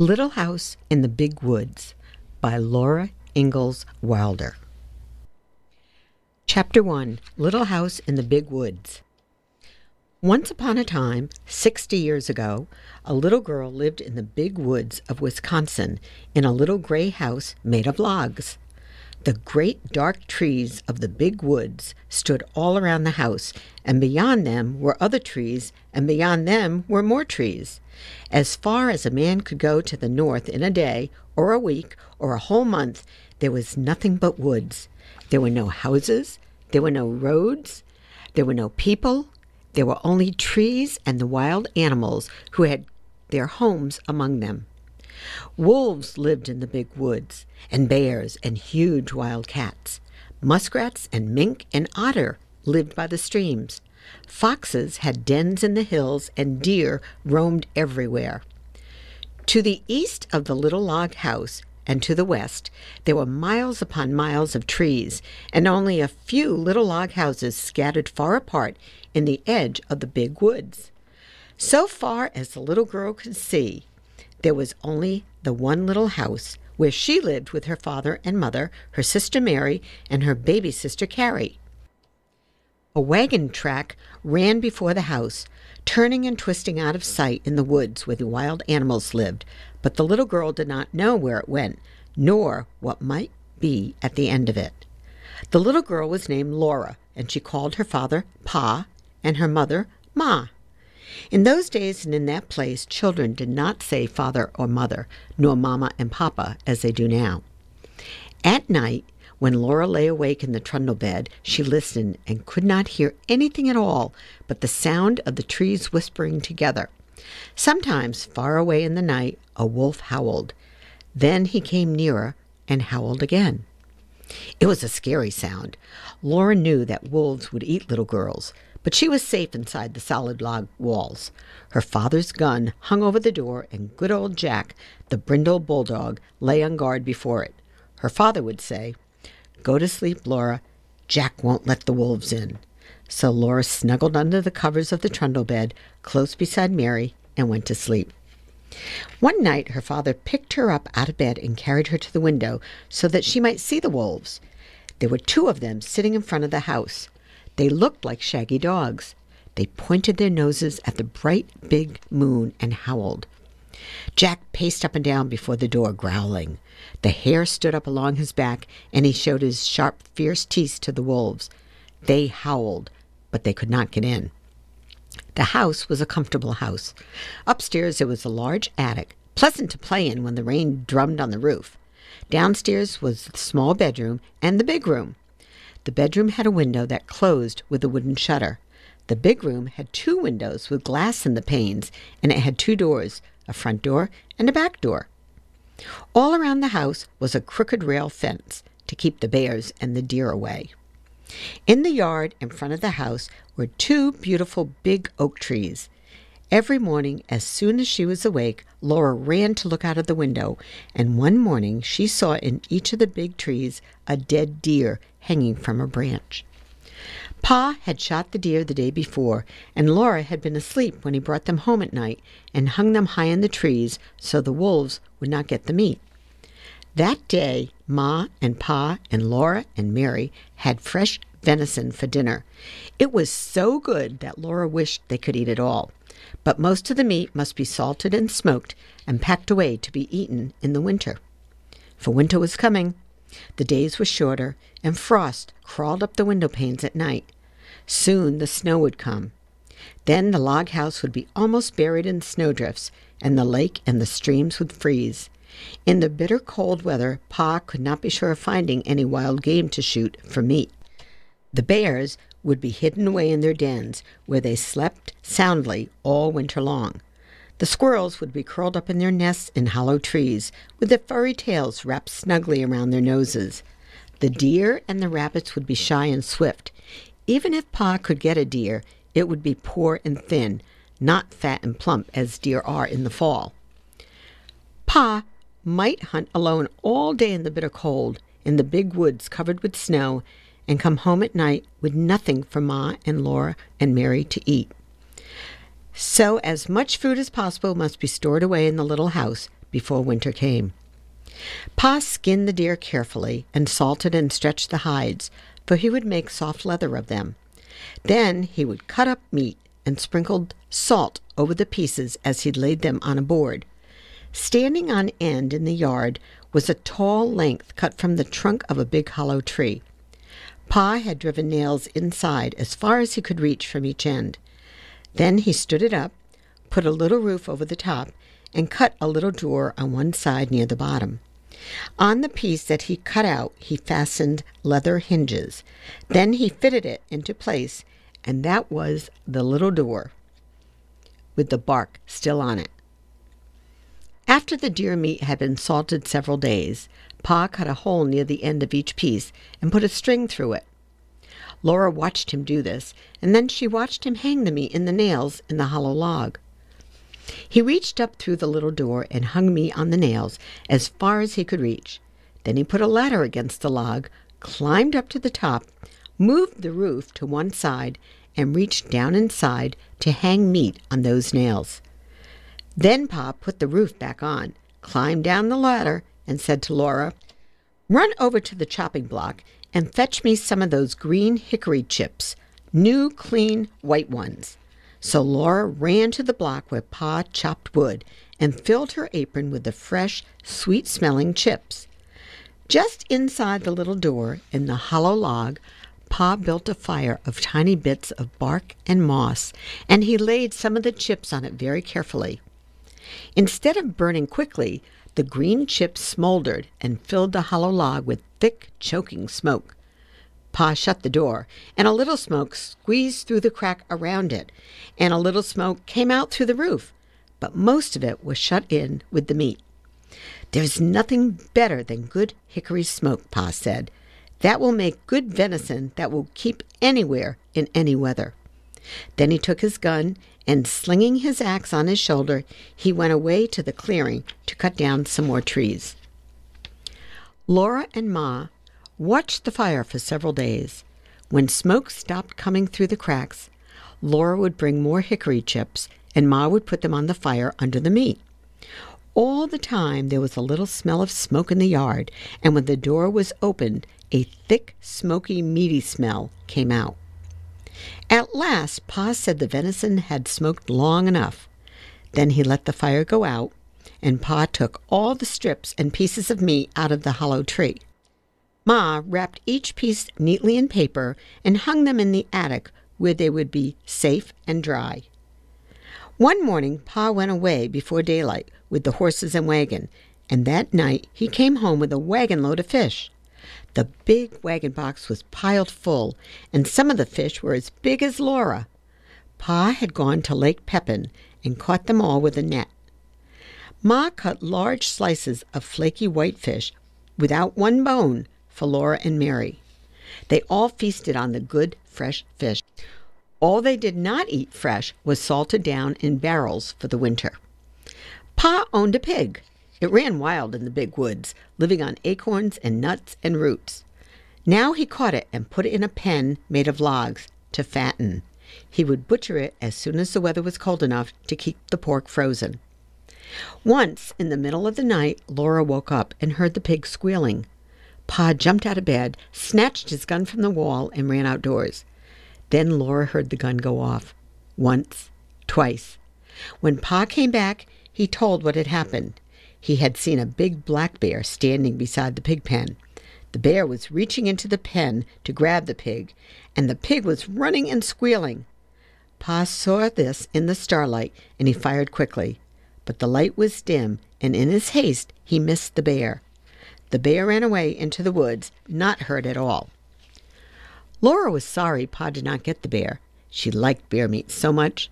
Little House in the Big Woods by Laura Ingalls Wilder. Chapter 1 Little House in the Big Woods. Once upon a time, 60 years ago, a little girl lived in the big woods of Wisconsin in a little gray house made of logs. The great dark trees of the big woods stood all around the house, and beyond them were other trees, and beyond them were more trees. As far as a man could go to the north in a day, or a week, or a whole month, there was nothing but woods. There were no houses, there were no roads, there were no people, there were only trees and the wild animals who had their homes among them. Wolves lived in the big woods, and bears and huge wild cats. Muskrats and mink and otter lived by the streams. Foxes had dens in the hills, and deer roamed everywhere. To the east of the little log house, and to the west, there were miles upon miles of trees, and only a few little log houses scattered far apart in the edge of the big woods. So far as the little girl could see, there was only the one little house where she lived with her father and mother, her sister Mary, and her baby sister Carrie. A wagon track ran before the house, turning and twisting out of sight in the woods where the wild animals lived, but the little girl did not know where it went, nor what might be at the end of it. The little girl was named Laura, and she called her father Pa and her mother Ma. In those days and in that place, children did not say father or mother, nor mamma and papa, as they do now. At night, when Laura lay awake in the trundle bed, she listened and could not hear anything at all but the sound of the trees whispering together. Sometimes, far away in the night, a wolf howled. Then he came nearer and howled again. It was a scary sound. Laura knew that wolves would eat little girls, but she was safe inside the solid log walls. Her father's gun hung over the door, and good old Jack, the brindle bulldog, lay on guard before it. Her father would say, Go to sleep, Laura. Jack won't let the wolves in. So Laura snuggled under the covers of the trundle bed, close beside Mary, and went to sleep. One night her father picked her up out of bed and carried her to the window so that she might see the wolves. There were two of them sitting in front of the house. They looked like shaggy dogs. They pointed their noses at the bright big moon and howled. Jack paced up and down before the door, growling. The hair stood up along his back, and he showed his sharp, fierce teeth to the wolves. They howled, but they could not get in. The house was a comfortable house. Upstairs there was a large attic, pleasant to play in when the rain drummed on the roof. Downstairs was the small bedroom and the big room. The bedroom had a window that closed with a wooden shutter. The big room had two windows with glass in the panes, and it had two doors a front door and a back door. All around the house was a crooked rail fence to keep the bears and the deer away. In the yard in front of the house were two beautiful big oak trees. Every morning, as soon as she was awake, Laura ran to look out of the window, and one morning she saw in each of the big trees a dead deer hanging from a branch. Pa had shot the deer the day before, and Laura had been asleep when he brought them home at night and hung them high in the trees so the wolves would not get the meat. That day, Ma and Pa and Laura and Mary had fresh venison for dinner. It was so good that Laura wished they could eat it all but most of the meat must be salted and smoked and packed away to be eaten in the winter. For winter was coming. The days were shorter, and frost crawled up the window panes at night. Soon the snow would come. Then the log house would be almost buried in snowdrifts, and the lake and the streams would freeze. In the bitter cold weather, Pa could not be sure of finding any wild game to shoot for meat. The bears would be hidden away in their dens, where they slept soundly all winter long. The squirrels would be curled up in their nests in hollow trees, with their furry tails wrapped snugly around their noses. The deer and the rabbits would be shy and swift. Even if Pa could get a deer, it would be poor and thin, not fat and plump as deer are in the fall. Pa might hunt alone all day in the bitter cold, in the big woods covered with snow, and come home at night with nothing for Ma and Laura and Mary to eat. So, as much food as possible must be stored away in the little house, before winter came. Pa skinned the deer carefully and salted and stretched the hides, for he would make soft leather of them. Then he would cut up meat and sprinkled salt over the pieces as he laid them on a board. Standing on end in the yard was a tall length cut from the trunk of a big hollow tree. Pa had driven nails inside as far as he could reach from each end. Then he stood it up, put a little roof over the top, and cut a little door on one side near the bottom. On the piece that he cut out, he fastened leather hinges. Then he fitted it into place, and that was the little door with the bark still on it. After the deer meat had been salted several days, Pa cut a hole near the end of each piece and put a string through it. Laura watched him do this, and then she watched him hang the meat in the nails in the hollow log. He reached up through the little door and hung meat on the nails as far as he could reach. Then he put a ladder against the log, climbed up to the top, moved the roof to one side, and reached down inside to hang meat on those nails. Then Pa put the roof back on, climbed down the ladder, and said to Laura, Run over to the chopping block and fetch me some of those green hickory chips, new, clean, white ones. So Laura ran to the block where Pa chopped wood and filled her apron with the fresh, sweet smelling chips. Just inside the little door in the hollow log, Pa built a fire of tiny bits of bark and moss, and he laid some of the chips on it very carefully. Instead of burning quickly, the green chips smoldered and filled the hollow log with thick, choking smoke. Pa shut the door, and a little smoke squeezed through the crack around it, and a little smoke came out through the roof, but most of it was shut in with the meat. There's nothing better than good hickory smoke, Pa said. That will make good venison that will keep anywhere in any weather. Then he took his gun, and slinging his axe on his shoulder, he went away to the clearing to cut down some more trees. Laura and Ma watched the fire for several days. When smoke stopped coming through the cracks, Laura would bring more hickory chips, and Ma would put them on the fire under the meat. All the time there was a little smell of smoke in the yard, and when the door was opened, a thick, smoky, meaty smell came out. At last, Pa said the venison had smoked long enough. Then he let the fire go out, and Pa took all the strips and pieces of meat out of the hollow tree. Ma wrapped each piece neatly in paper and hung them in the attic where they would be safe and dry. One morning, Pa went away before daylight with the horses and wagon, and that night he came home with a wagon load of fish. The big wagon box was piled full, and some of the fish were as big as Laura. Pa had gone to Lake Pepin and caught them all with a net. Ma cut large slices of flaky white fish without one bone for Laura and Mary. They all feasted on the good, fresh fish. All they did not eat fresh was salted down in barrels for the winter. Pa owned a pig, it ran wild in the big woods, living on acorns and nuts and roots. Now he caught it and put it in a pen made of logs to fatten. He would butcher it as soon as the weather was cold enough to keep the pork frozen. Once, in the middle of the night, Laura woke up and heard the pig squealing. Pa jumped out of bed, snatched his gun from the wall, and ran outdoors. Then Laura heard the gun go off. Once, twice. When Pa came back, he told what had happened. He had seen a big black bear standing beside the pig pen. The bear was reaching into the pen to grab the pig, and the pig was running and squealing. Pa saw this in the starlight, and he fired quickly. But the light was dim, and in his haste he missed the bear. The bear ran away into the woods, not hurt at all. Laura was sorry Pa did not get the bear. She liked bear meat so much.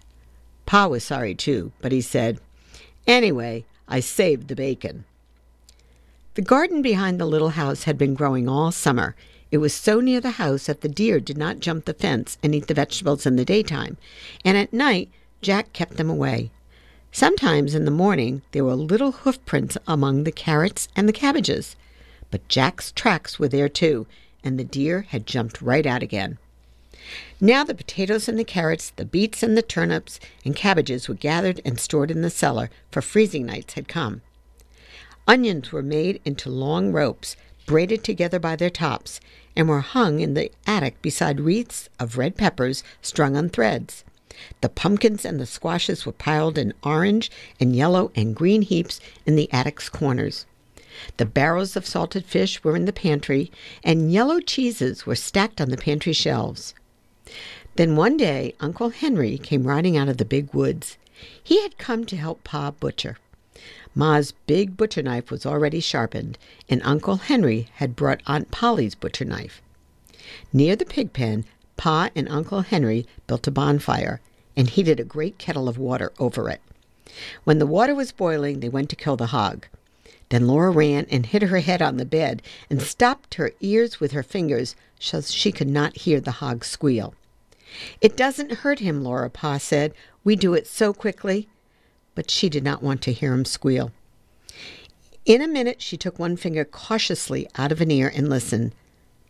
Pa was sorry too, but he said, Anyway, I saved the bacon. The garden behind the little house had been growing all summer. It was so near the house that the deer did not jump the fence and eat the vegetables in the daytime, and at night Jack kept them away. Sometimes in the morning there were little hoof prints among the carrots and the cabbages, but Jack's tracks were there too, and the deer had jumped right out again. Now the potatoes and the carrots, the beets and the turnips and cabbages were gathered and stored in the cellar, for freezing nights had come. Onions were made into long ropes, braided together by their tops, and were hung in the attic beside wreaths of red peppers strung on threads. The pumpkins and the squashes were piled in orange and yellow and green heaps in the attic's corners. The barrels of salted fish were in the pantry, and yellow cheeses were stacked on the pantry shelves. Then one day Uncle Henry came riding out of the big woods. He had come to help Pa butcher. Ma's big butcher knife was already sharpened, and Uncle Henry had brought Aunt Polly's butcher knife. Near the pig pen, Pa and Uncle Henry built a bonfire and heated a great kettle of water over it. When the water was boiling, they went to kill the hog. Then Laura ran and hid her head on the bed and stopped her ears with her fingers so she could not hear the hog squeal. It doesn't hurt him, Laura, Pa said. We do it so quickly. But she did not want to hear him squeal. In a minute, she took one finger cautiously out of an ear and listened.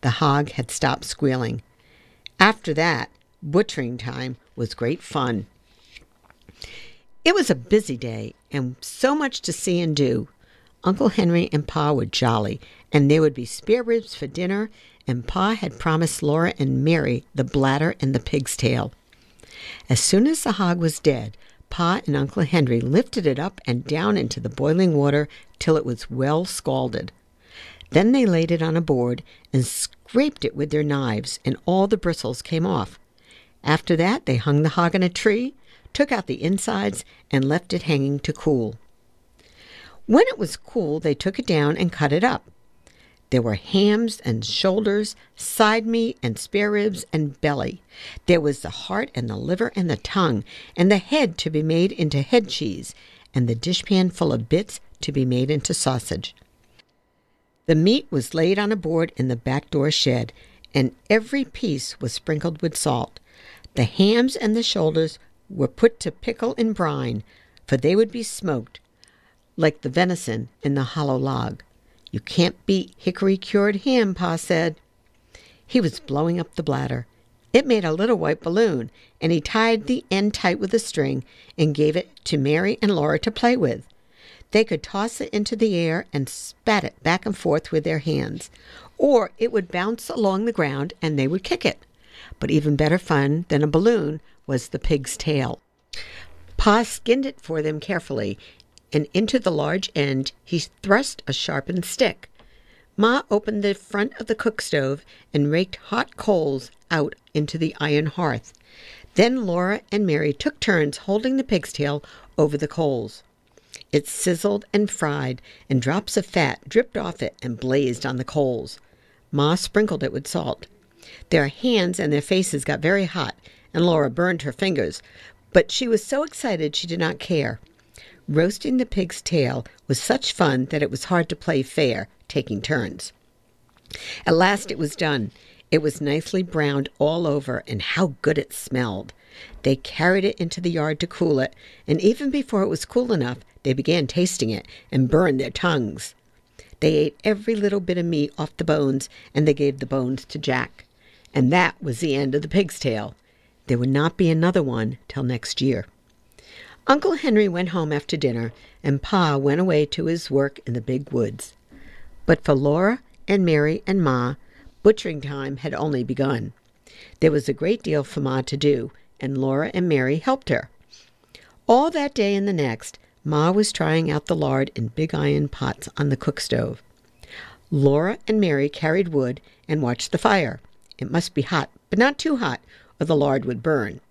The hog had stopped squealing. After that, butchering time was great fun. It was a busy day and so much to see and do. Uncle Henry and Pa were jolly, and there would be spare ribs for dinner, and Pa had promised Laura and Mary the bladder and the pig's tail. As soon as the hog was dead, Pa and Uncle Henry lifted it up and down into the boiling water till it was well scalded. Then they laid it on a board and scraped it with their knives, and all the bristles came off. After that, they hung the hog on a tree, took out the insides, and left it hanging to cool. When it was cool, they took it down and cut it up. There were hams and shoulders, side meat and spare ribs and belly. There was the heart and the liver and the tongue, and the head to be made into head cheese, and the dishpan full of bits to be made into sausage. The meat was laid on a board in the back door shed, and every piece was sprinkled with salt. The hams and the shoulders were put to pickle in brine, for they would be smoked like the venison in the hollow log. You can't beat hickory cured ham, Pa said. He was blowing up the bladder. It made a little white balloon, and he tied the end tight with a string and gave it to Mary and Laura to play with. They could toss it into the air and spat it back and forth with their hands, or it would bounce along the ground and they would kick it. But even better fun than a balloon was the pig's tail. Pa skinned it for them carefully and into the large end he thrust a sharpened stick. Ma opened the front of the cook stove and raked hot coals out into the iron hearth. Then Laura and Mary took turns holding the pig's tail over the coals. It sizzled and fried, and drops of fat dripped off it and blazed on the coals. Ma sprinkled it with salt. Their hands and their faces got very hot, and Laura burned her fingers, but she was so excited she did not care. Roasting the pig's tail was such fun that it was hard to play fair, taking turns. At last it was done. It was nicely browned all over, and how good it smelled! They carried it into the yard to cool it, and even before it was cool enough, they began tasting it and burned their tongues. They ate every little bit of meat off the bones, and they gave the bones to Jack. And that was the end of the pig's tail. There would not be another one till next year. Uncle Henry went home after dinner, and Pa went away to his work in the big woods. But for Laura and Mary and Ma, butchering time had only begun. There was a great deal for Ma to do, and Laura and Mary helped her. All that day and the next, Ma was trying out the lard in big iron pots on the cook stove. Laura and Mary carried wood and watched the fire. It must be hot, but not too hot, or the lard would burn.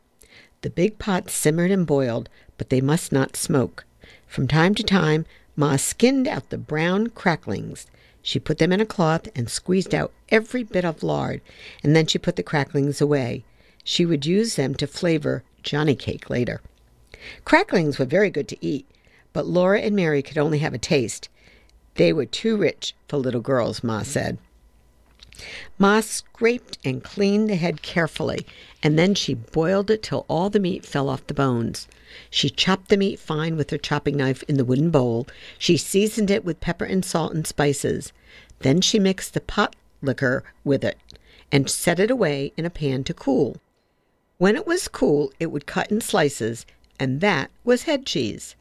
The big pots simmered and boiled, but they must not smoke. From time to time, Ma skinned out the brown cracklings. She put them in a cloth and squeezed out every bit of lard, and then she put the cracklings away. She would use them to flavor Johnny cake later. Cracklings were very good to eat, but Laura and Mary could only have a taste. They were too rich for little girls, Ma said. Ma scraped and cleaned the head carefully, and then she boiled it till all the meat fell off the bones. She chopped the meat fine with her chopping knife in the wooden bowl. She seasoned it with pepper and salt and spices. Then she mixed the pot liquor with it and set it away in a pan to cool. When it was cool, it would cut in slices, and that was head cheese.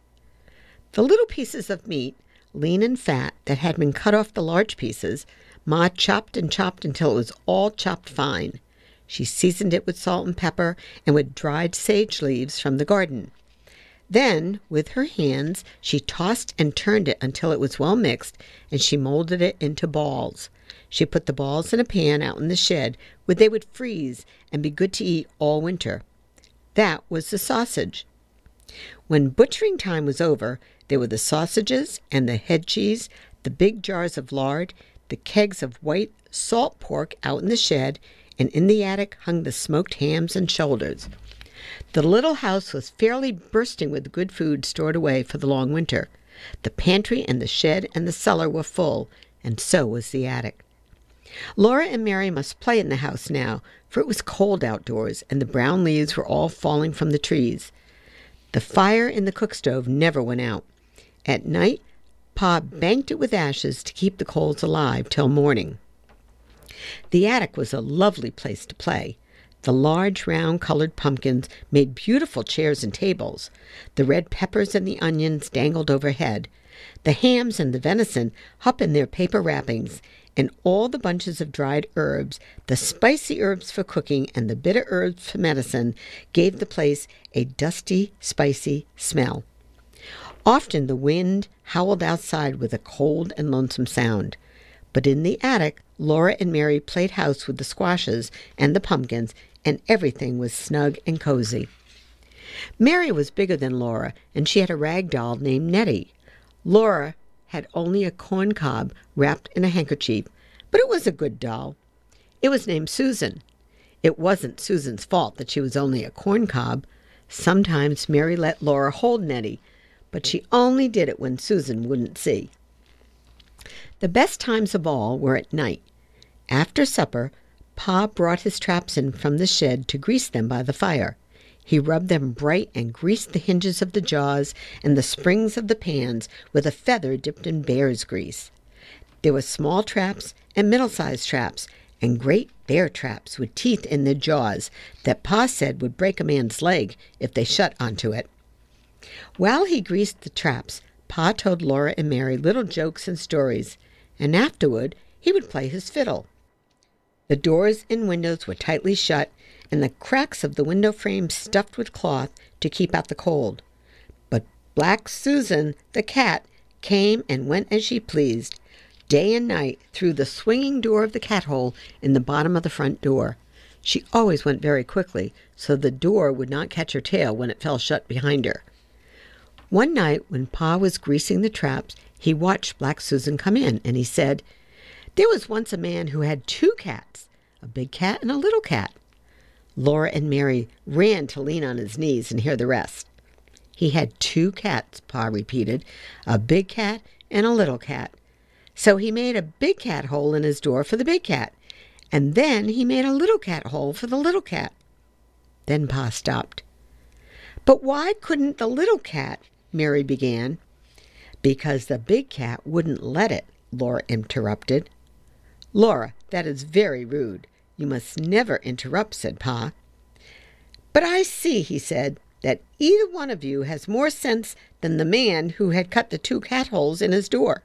The little pieces of meat lean and fat, that had been cut off the large pieces, Ma chopped and chopped until it was all chopped fine. She seasoned it with salt and pepper and with dried sage leaves from the garden. Then, with her hands, she tossed and turned it until it was well mixed, and she molded it into balls. She put the balls in a pan out in the shed where they would freeze and be good to eat all winter. That was the sausage. When butchering time was over, there were the sausages and the head cheese, the big jars of lard, the kegs of white salt pork out in the shed, and in the attic hung the smoked hams and shoulders. The little house was fairly bursting with good food stored away for the long winter. The pantry and the shed and the cellar were full, and so was the attic. Laura and Mary must play in the house now, for it was cold outdoors, and the brown leaves were all falling from the trees. The fire in the cook stove never went out. At night, Pa banked it with ashes to keep the coals alive till morning. The attic was a lovely place to play. The large, round, colored pumpkins made beautiful chairs and tables. The red peppers and the onions dangled overhead. The hams and the venison up in their paper wrappings, and all the bunches of dried herbs, the spicy herbs for cooking and the bitter herbs for medicine, gave the place a dusty, spicy smell. Often the wind howled outside with a cold and lonesome sound. But in the attic, Laura and Mary played house with the squashes and the pumpkins, and everything was snug and cozy. Mary was bigger than Laura, and she had a rag doll named Nettie. Laura had only a corn cob wrapped in a handkerchief, but it was a good doll. It was named Susan. It wasn't Susan's fault that she was only a corn cob. Sometimes Mary let Laura hold Nettie, but she only did it when Susan wouldn't see. The best times of all were at night. After supper, Pa brought his traps in from the shed to grease them by the fire. He rubbed them bright and greased the hinges of the jaws and the springs of the pans with a feather dipped in bear's grease. There were small traps and middle sized traps and great bear traps with teeth in their jaws that Pa said would break a man's leg if they shut onto it. While he greased the traps, Pa told Laura and Mary little jokes and stories, and afterward he would play his fiddle. The doors and windows were tightly shut, and the cracks of the window frames stuffed with cloth to keep out the cold. But Black Susan, the cat, came and went as she pleased, day and night, through the swinging door of the cat hole in the bottom of the front door. She always went very quickly, so the door would not catch her tail when it fell shut behind her. One night, when Pa was greasing the traps, he watched Black Susan come in, and he said, There was once a man who had two cats, a big cat and a little cat. Laura and Mary ran to lean on his knees and hear the rest. He had two cats, Pa repeated, a big cat and a little cat. So he made a big cat hole in his door for the big cat, and then he made a little cat hole for the little cat. Then Pa stopped. But why couldn't the little cat? Mary began. Because the big cat wouldn't let it, Laura interrupted. Laura, that is very rude. You must never interrupt, said Pa. But I see, he said, that either one of you has more sense than the man who had cut the two cat holes in his door.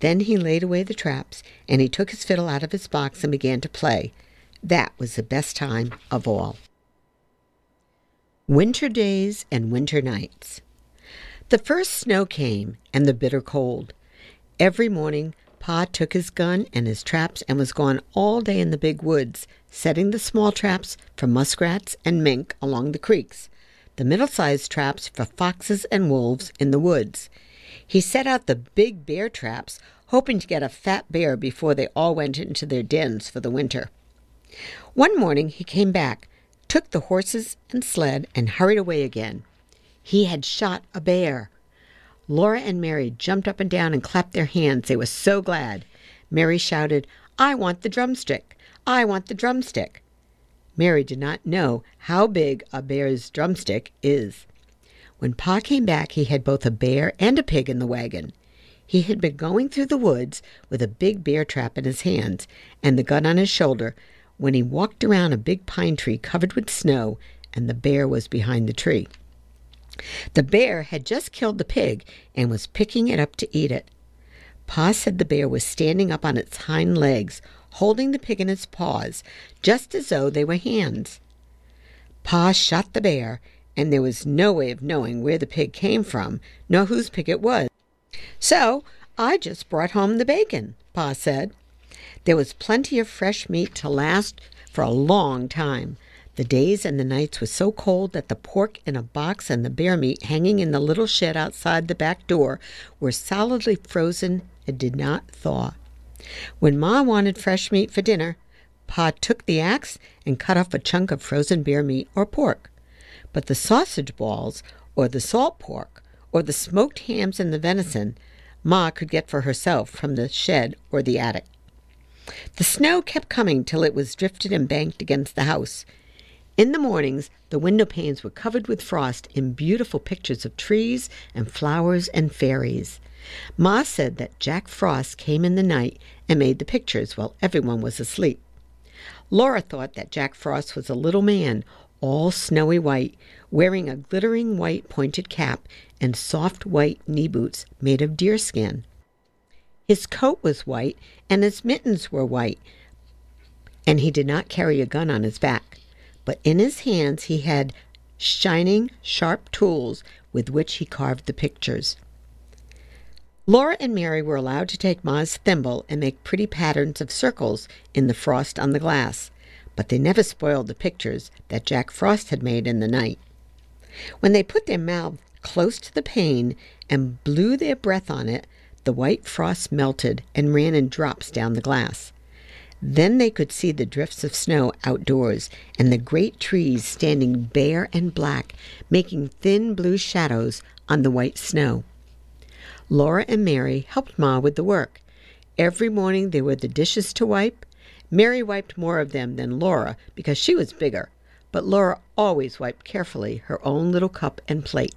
Then he laid away the traps, and he took his fiddle out of his box and began to play. That was the best time of all. Winter days and winter nights. The first snow came, and the bitter cold. Every morning, Pa took his gun and his traps and was gone all day in the big woods, setting the small traps for muskrats and mink along the creeks, the middle sized traps for foxes and wolves in the woods. He set out the big bear traps, hoping to get a fat bear before they all went into their dens for the winter. One morning he came back, took the horses and sled, and hurried away again. He had shot a bear. Laura and Mary jumped up and down and clapped their hands. They were so glad. Mary shouted, I want the drumstick. I want the drumstick. Mary did not know how big a bear's drumstick is. When Pa came back, he had both a bear and a pig in the wagon. He had been going through the woods with a big bear trap in his hands and the gun on his shoulder when he walked around a big pine tree covered with snow, and the bear was behind the tree. The bear had just killed the pig and was picking it up to eat it. Pa said the bear was standing up on its hind legs, holding the pig in its paws, just as though they were hands. Pa shot the bear, and there was no way of knowing where the pig came from, nor whose pig it was. So I just brought home the bacon, Pa said. There was plenty of fresh meat to last for a long time. The days and the nights were so cold that the pork in a box and the bear meat hanging in the little shed outside the back door were solidly frozen and did not thaw. When Ma wanted fresh meat for dinner, Pa took the axe and cut off a chunk of frozen bear meat or pork. But the sausage balls, or the salt pork, or the smoked hams and the venison, Ma could get for herself from the shed or the attic. The snow kept coming till it was drifted and banked against the house. In the mornings, the window panes were covered with frost in beautiful pictures of trees and flowers and fairies. Ma said that Jack Frost came in the night and made the pictures while everyone was asleep. Laura thought that Jack Frost was a little man, all snowy white, wearing a glittering white pointed cap and soft white knee boots made of deerskin. His coat was white and his mittens were white, and he did not carry a gun on his back, but in his hands he had shining, sharp tools with which he carved the pictures. Laura and Mary were allowed to take Ma's thimble and make pretty patterns of circles in the frost on the glass, but they never spoiled the pictures that Jack Frost had made in the night. When they put their mouth close to the pane and blew their breath on it, the white frost melted and ran in drops down the glass. Then they could see the drifts of snow outdoors and the great trees standing bare and black, making thin blue shadows on the white snow. Laura and Mary helped Ma with the work. Every morning there were the dishes to wipe. Mary wiped more of them than Laura because she was bigger, but Laura always wiped carefully her own little cup and plate.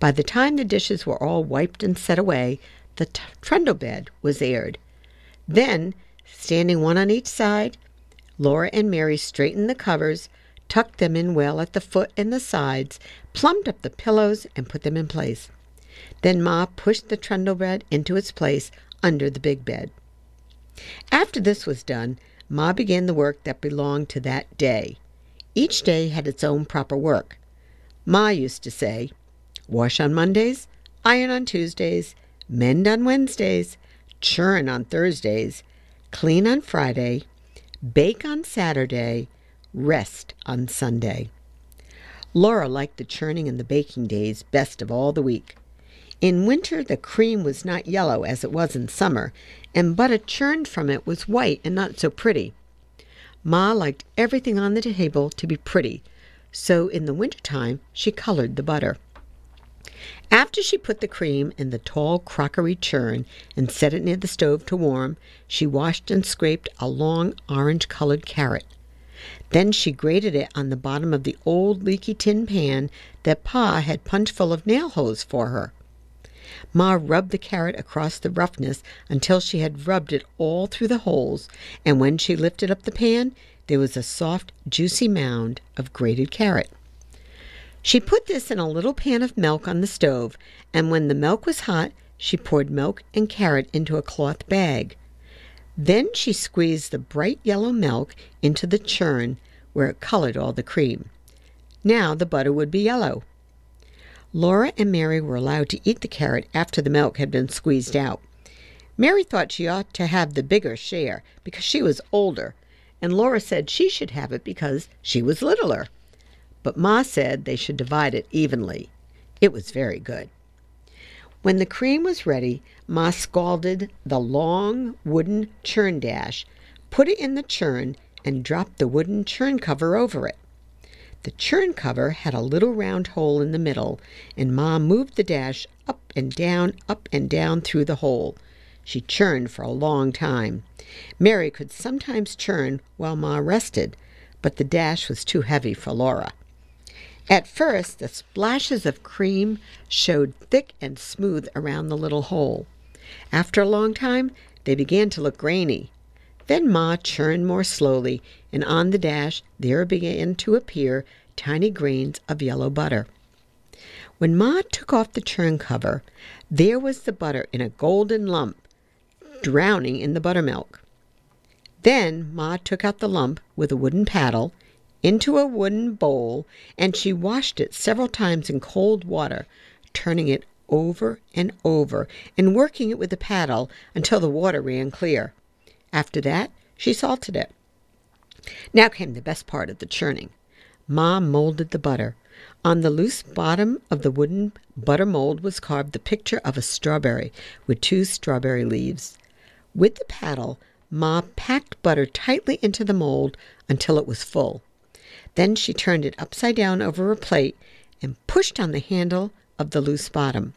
By the time the dishes were all wiped and set away, the t- trundle bed was aired. Then, standing one on each side, Laura and Mary straightened the covers, tucked them in well at the foot and the sides, plumped up the pillows, and put them in place. Then Ma pushed the trundle bed into its place under the big bed. After this was done, Ma began the work that belonged to that day. Each day had its own proper work. Ma used to say, Wash on Mondays, iron on Tuesdays, mend on Wednesdays, churn on Thursdays, clean on Friday, bake on Saturday, rest on Sunday. Laura liked the churning and the baking days best of all the week. In winter, the cream was not yellow as it was in summer, and butter churned from it was white and not so pretty. Ma liked everything on the table to be pretty, so in the winter time she colored the butter. After she put the cream in the tall crockery churn and set it near the stove to warm, she washed and scraped a long orange colored carrot. Then she grated it on the bottom of the old leaky tin pan that Pa had punched full of nail holes for her. Ma rubbed the carrot across the roughness until she had rubbed it all through the holes, and when she lifted up the pan, there was a soft, juicy mound of grated carrot. She put this in a little pan of milk on the stove, and when the milk was hot, she poured milk and carrot into a cloth bag. Then she squeezed the bright yellow milk into the churn where it colored all the cream. Now the butter would be yellow. Laura and Mary were allowed to eat the carrot after the milk had been squeezed out. Mary thought she ought to have the bigger share because she was older, and Laura said she should have it because she was littler. But Ma said they should divide it evenly. It was very good. When the cream was ready, Ma scalded the long wooden churn dash, put it in the churn, and dropped the wooden churn cover over it. The churn cover had a little round hole in the middle, and Ma moved the dash up and down, up and down through the hole. She churned for a long time. Mary could sometimes churn while Ma rested, but the dash was too heavy for Laura. At first, the splashes of cream showed thick and smooth around the little hole. After a long time, they began to look grainy. Then Ma churned more slowly, and on the dash there began to appear tiny grains of yellow butter. When Ma took off the churn cover, there was the butter in a golden lump, drowning in the buttermilk. Then Ma took out the lump with a wooden paddle into a wooden bowl, and she washed it several times in cold water, turning it over and over and working it with the paddle until the water ran clear. After that, she salted it. Now came the best part of the churning. Ma molded the butter. On the loose bottom of the wooden butter mold was carved the picture of a strawberry with two strawberry leaves. With the paddle, Ma packed butter tightly into the mold until it was full. Then she turned it upside down over a plate and pushed on the handle of the loose bottom.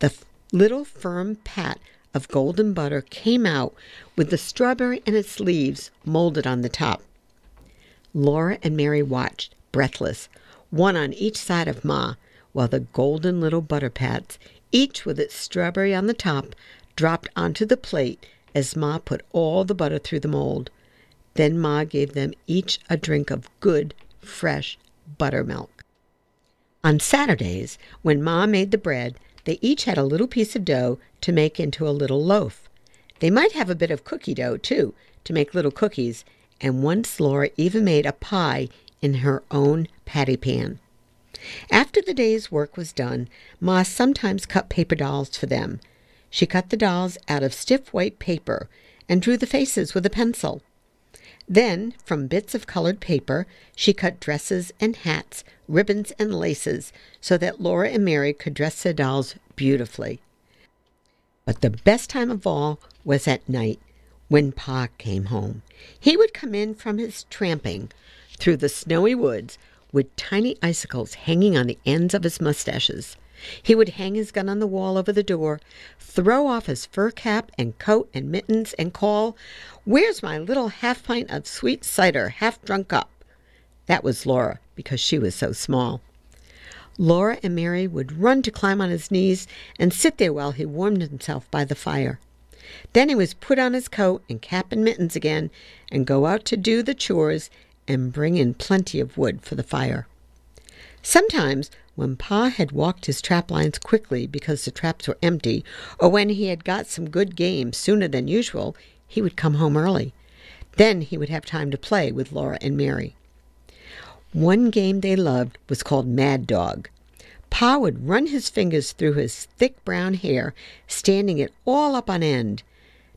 The little firm pat of golden butter came out with the strawberry and its leaves molded on the top. Laura and Mary watched, breathless, one on each side of Ma, while the golden little butter pats, each with its strawberry on the top, dropped onto the plate as Ma put all the butter through the mold. Then Ma gave them each a drink of good fresh buttermilk. On Saturdays, when Ma made the bread, they each had a little piece of dough to make into a little loaf. They might have a bit of cookie dough, too, to make little cookies, and once Laura even made a pie in her own patty pan. After the day's work was done, Ma sometimes cut paper dolls for them. She cut the dolls out of stiff white paper and drew the faces with a pencil. Then, from bits of colored paper, she cut dresses and hats, ribbons and laces, so that Laura and Mary could dress their dolls beautifully. But the best time of all was at night when Pa came home. He would come in from his tramping through the snowy woods with tiny icicles hanging on the ends of his mustaches. He would hang his gun on the wall over the door, throw off his fur cap and coat and mittens, and call, Where's my little half pint of sweet cider, half drunk up? That was Laura, because she was so small. Laura and Mary would run to climb on his knees and sit there while he warmed himself by the fire. Then he was put on his coat and cap and mittens again and go out to do the chores and bring in plenty of wood for the fire. Sometimes when Pa had walked his trap lines quickly because the traps were empty, or when he had got some good game sooner than usual, he would come home early. Then he would have time to play with Laura and Mary. One game they loved was called Mad Dog. Pa would run his fingers through his thick brown hair, standing it all up on end.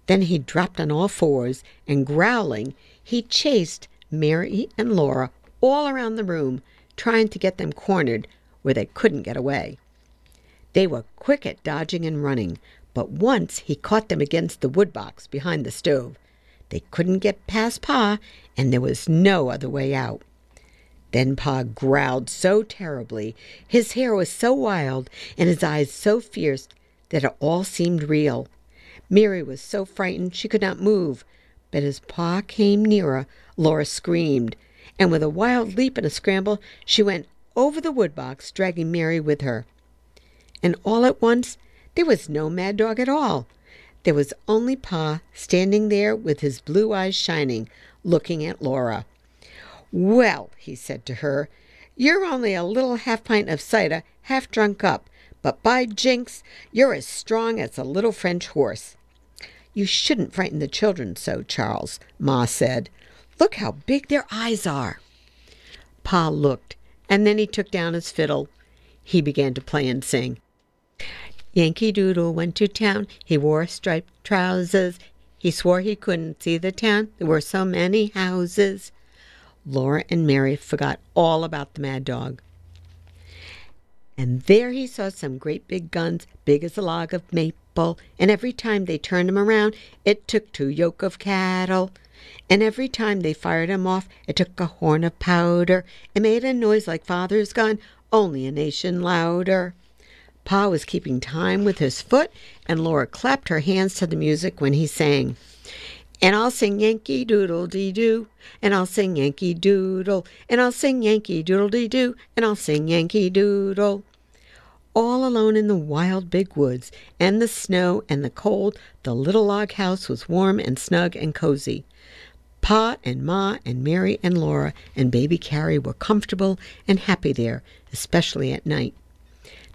Then he dropped on all fours, and growling, he chased Mary and Laura all around the room, trying to get them cornered where they couldn't get away. They were quick at dodging and running, but once he caught them against the wood box behind the stove. They couldn't get past Pa, and there was no other way out. Then Pa growled so terribly, his hair was so wild, and his eyes so fierce that it all seemed real. Mary was so frightened she could not move, but as Pa came nearer, Laura screamed, and with a wild leap and a scramble, she went over the woodbox, dragging Mary with her. And all at once there was no mad dog at all. There was only Pa standing there with his blue eyes shining, looking at Laura. Well, he said to her, you're only a little half pint of cider, half drunk up, but by jinks, you're as strong as a little French horse. You shouldn't frighten the children so, Charles, Ma said. Look how big their eyes are. Pa looked and then he took down his fiddle. He began to play and sing. Yankee Doodle went to town. He wore striped trousers. He swore he couldn't see the town. There were so many houses. Laura and Mary forgot all about the mad dog. And there he saw some great big guns, big as a log of maple, and every time they turned him around, it took two yoke of cattle. And every time they fired him off, it took a horn of powder. and made a noise like father's gun, only a nation louder. Pa was keeping time with his foot, and Laura clapped her hands to the music when he sang. And I'll sing Yankee Doodle Dee Doo, and I'll sing Yankee Doodle, and I'll sing Yankee Doodle Dee Doo, and I'll sing Yankee Doodle. All alone in the wild big woods, and the snow and the cold, the little log house was warm and snug and cozy. Pa and Ma and Mary and Laura and baby Carrie were comfortable and happy there, especially at night.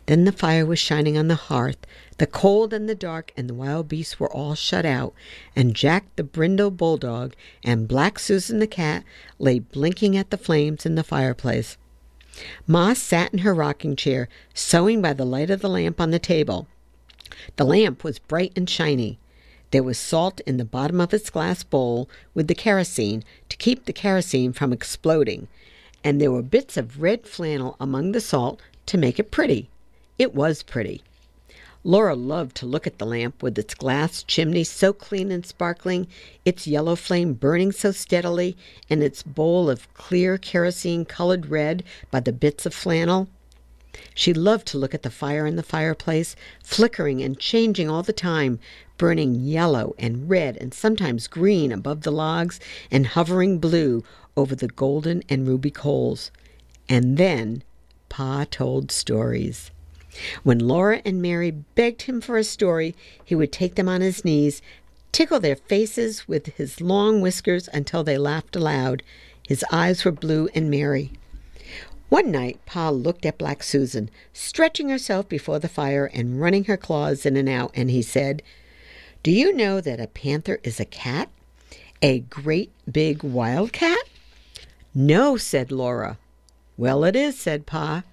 Then the fire was shining on the hearth. The cold and the dark and the wild beasts were all shut out, and Jack the brindle bulldog and Black Susan the cat lay blinking at the flames in the fireplace. Ma sat in her rocking chair, sewing by the light of the lamp on the table. The lamp was bright and shiny. There was salt in the bottom of its glass bowl with the kerosene to keep the kerosene from exploding, and there were bits of red flannel among the salt to make it pretty. It was pretty. Laura loved to look at the lamp with its glass chimney so clean and sparkling, its yellow flame burning so steadily, and its bowl of clear kerosene colored red by the bits of flannel. She loved to look at the fire in the fireplace, flickering and changing all the time, burning yellow and red and sometimes green above the logs, and hovering blue over the golden and ruby coals. And then Pa told stories. When Laura and Mary begged him for a story, he would take them on his knees, tickle their faces with his long whiskers until they laughed aloud. His eyes were blue and merry. One night, Pa looked at Black Susan, stretching herself before the fire and running her claws in and out, and he said, Do you know that a panther is a cat? A great big wild cat? No, said Laura. Well, it is, said Pa.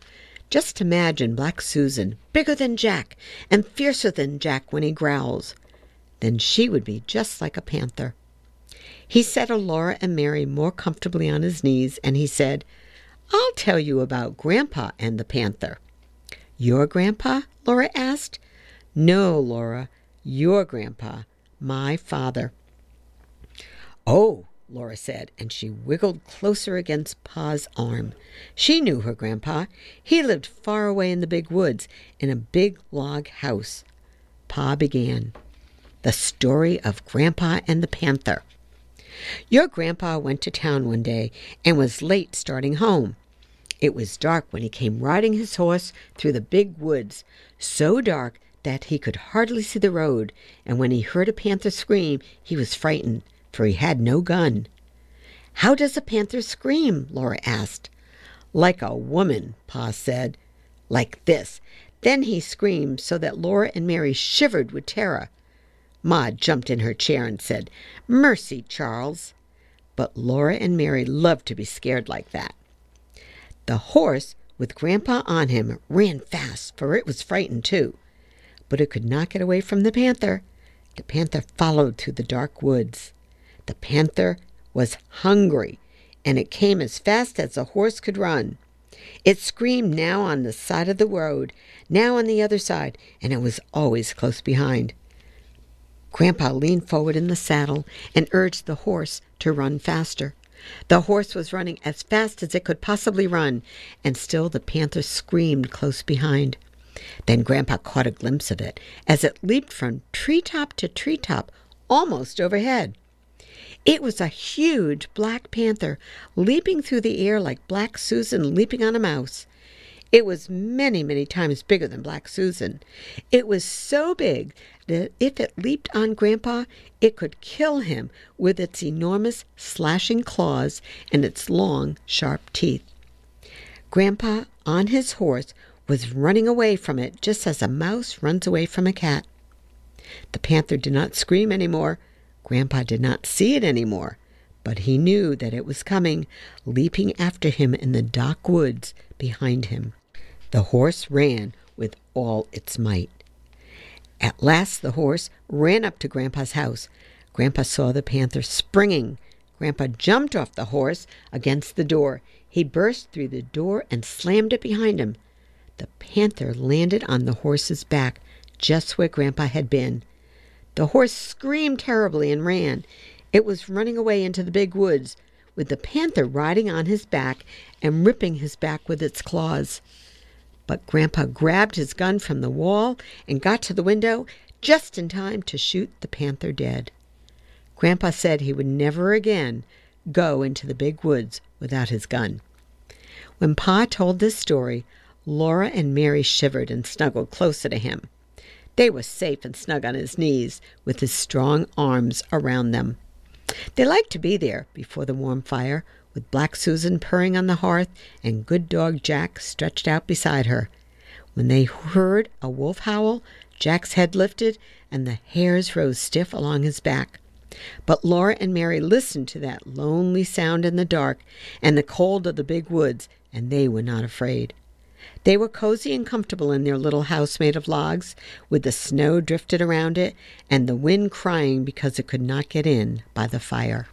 Just imagine Black Susan, bigger than Jack and fiercer than Jack when he growls. Then she would be just like a panther. He settled Laura and Mary more comfortably on his knees, and he said, I'll tell you about Grandpa and the panther. Your grandpa? Laura asked. No, Laura, your grandpa, my father. Oh, Laura said, and she wiggled closer against Pa's arm. She knew her grandpa. He lived far away in the big woods in a big log house. Pa began. The story of Grandpa and the Panther. Your grandpa went to town one day and was late starting home. It was dark when he came riding his horse through the big woods, so dark that he could hardly see the road, and when he heard a panther scream, he was frightened, for he had no gun. How does a panther scream? Laura asked. Like a woman, Pa said. Like this. Then he screamed so that Laura and Mary shivered with terror. Ma jumped in her chair and said, Mercy, Charles. But Laura and Mary loved to be scared like that. The horse, with Grandpa on him, ran fast, for it was frightened too. But it could not get away from the panther. The panther followed through the dark woods. The panther was hungry, and it came as fast as a horse could run. It screamed now on the side of the road, now on the other side, and it was always close behind. Grandpa leaned forward in the saddle and urged the horse to run faster. The horse was running as fast as it could possibly run, and still the panther screamed close behind. Then Grandpa caught a glimpse of it as it leaped from tree top to tree top, almost overhead. It was a huge black panther leaping through the air like Black Susan leaping on a mouse. It was many, many times bigger than Black Susan. It was so big that if it leaped on Grandpa, it could kill him with its enormous slashing claws and its long, sharp teeth. Grandpa, on his horse, was running away from it just as a mouse runs away from a cat. The panther did not scream any more. Grandpa did not see it any more, but he knew that it was coming, leaping after him in the dark woods behind him. The horse ran with all its might. At last the horse ran up to Grandpa's house. Grandpa saw the panther springing. Grandpa jumped off the horse against the door. He burst through the door and slammed it behind him. The panther landed on the horse's back, just where Grandpa had been. The horse screamed terribly and ran. It was running away into the big woods, with the panther riding on his back and ripping his back with its claws. But Grandpa grabbed his gun from the wall and got to the window just in time to shoot the panther dead. Grandpa said he would never again go into the big woods without his gun. When Pa told this story, Laura and Mary shivered and snuggled closer to him. They were safe and snug on his knees, with his strong arms around them. They liked to be there before the warm fire, with Black Susan purring on the hearth and good dog Jack stretched out beside her. When they heard a wolf howl, Jack's head lifted and the hairs rose stiff along his back. But Laura and Mary listened to that lonely sound in the dark and the cold of the big woods, and they were not afraid. They were cozy and comfortable in their little house made of logs, with the snow drifted around it and the wind crying because it could not get in by the fire.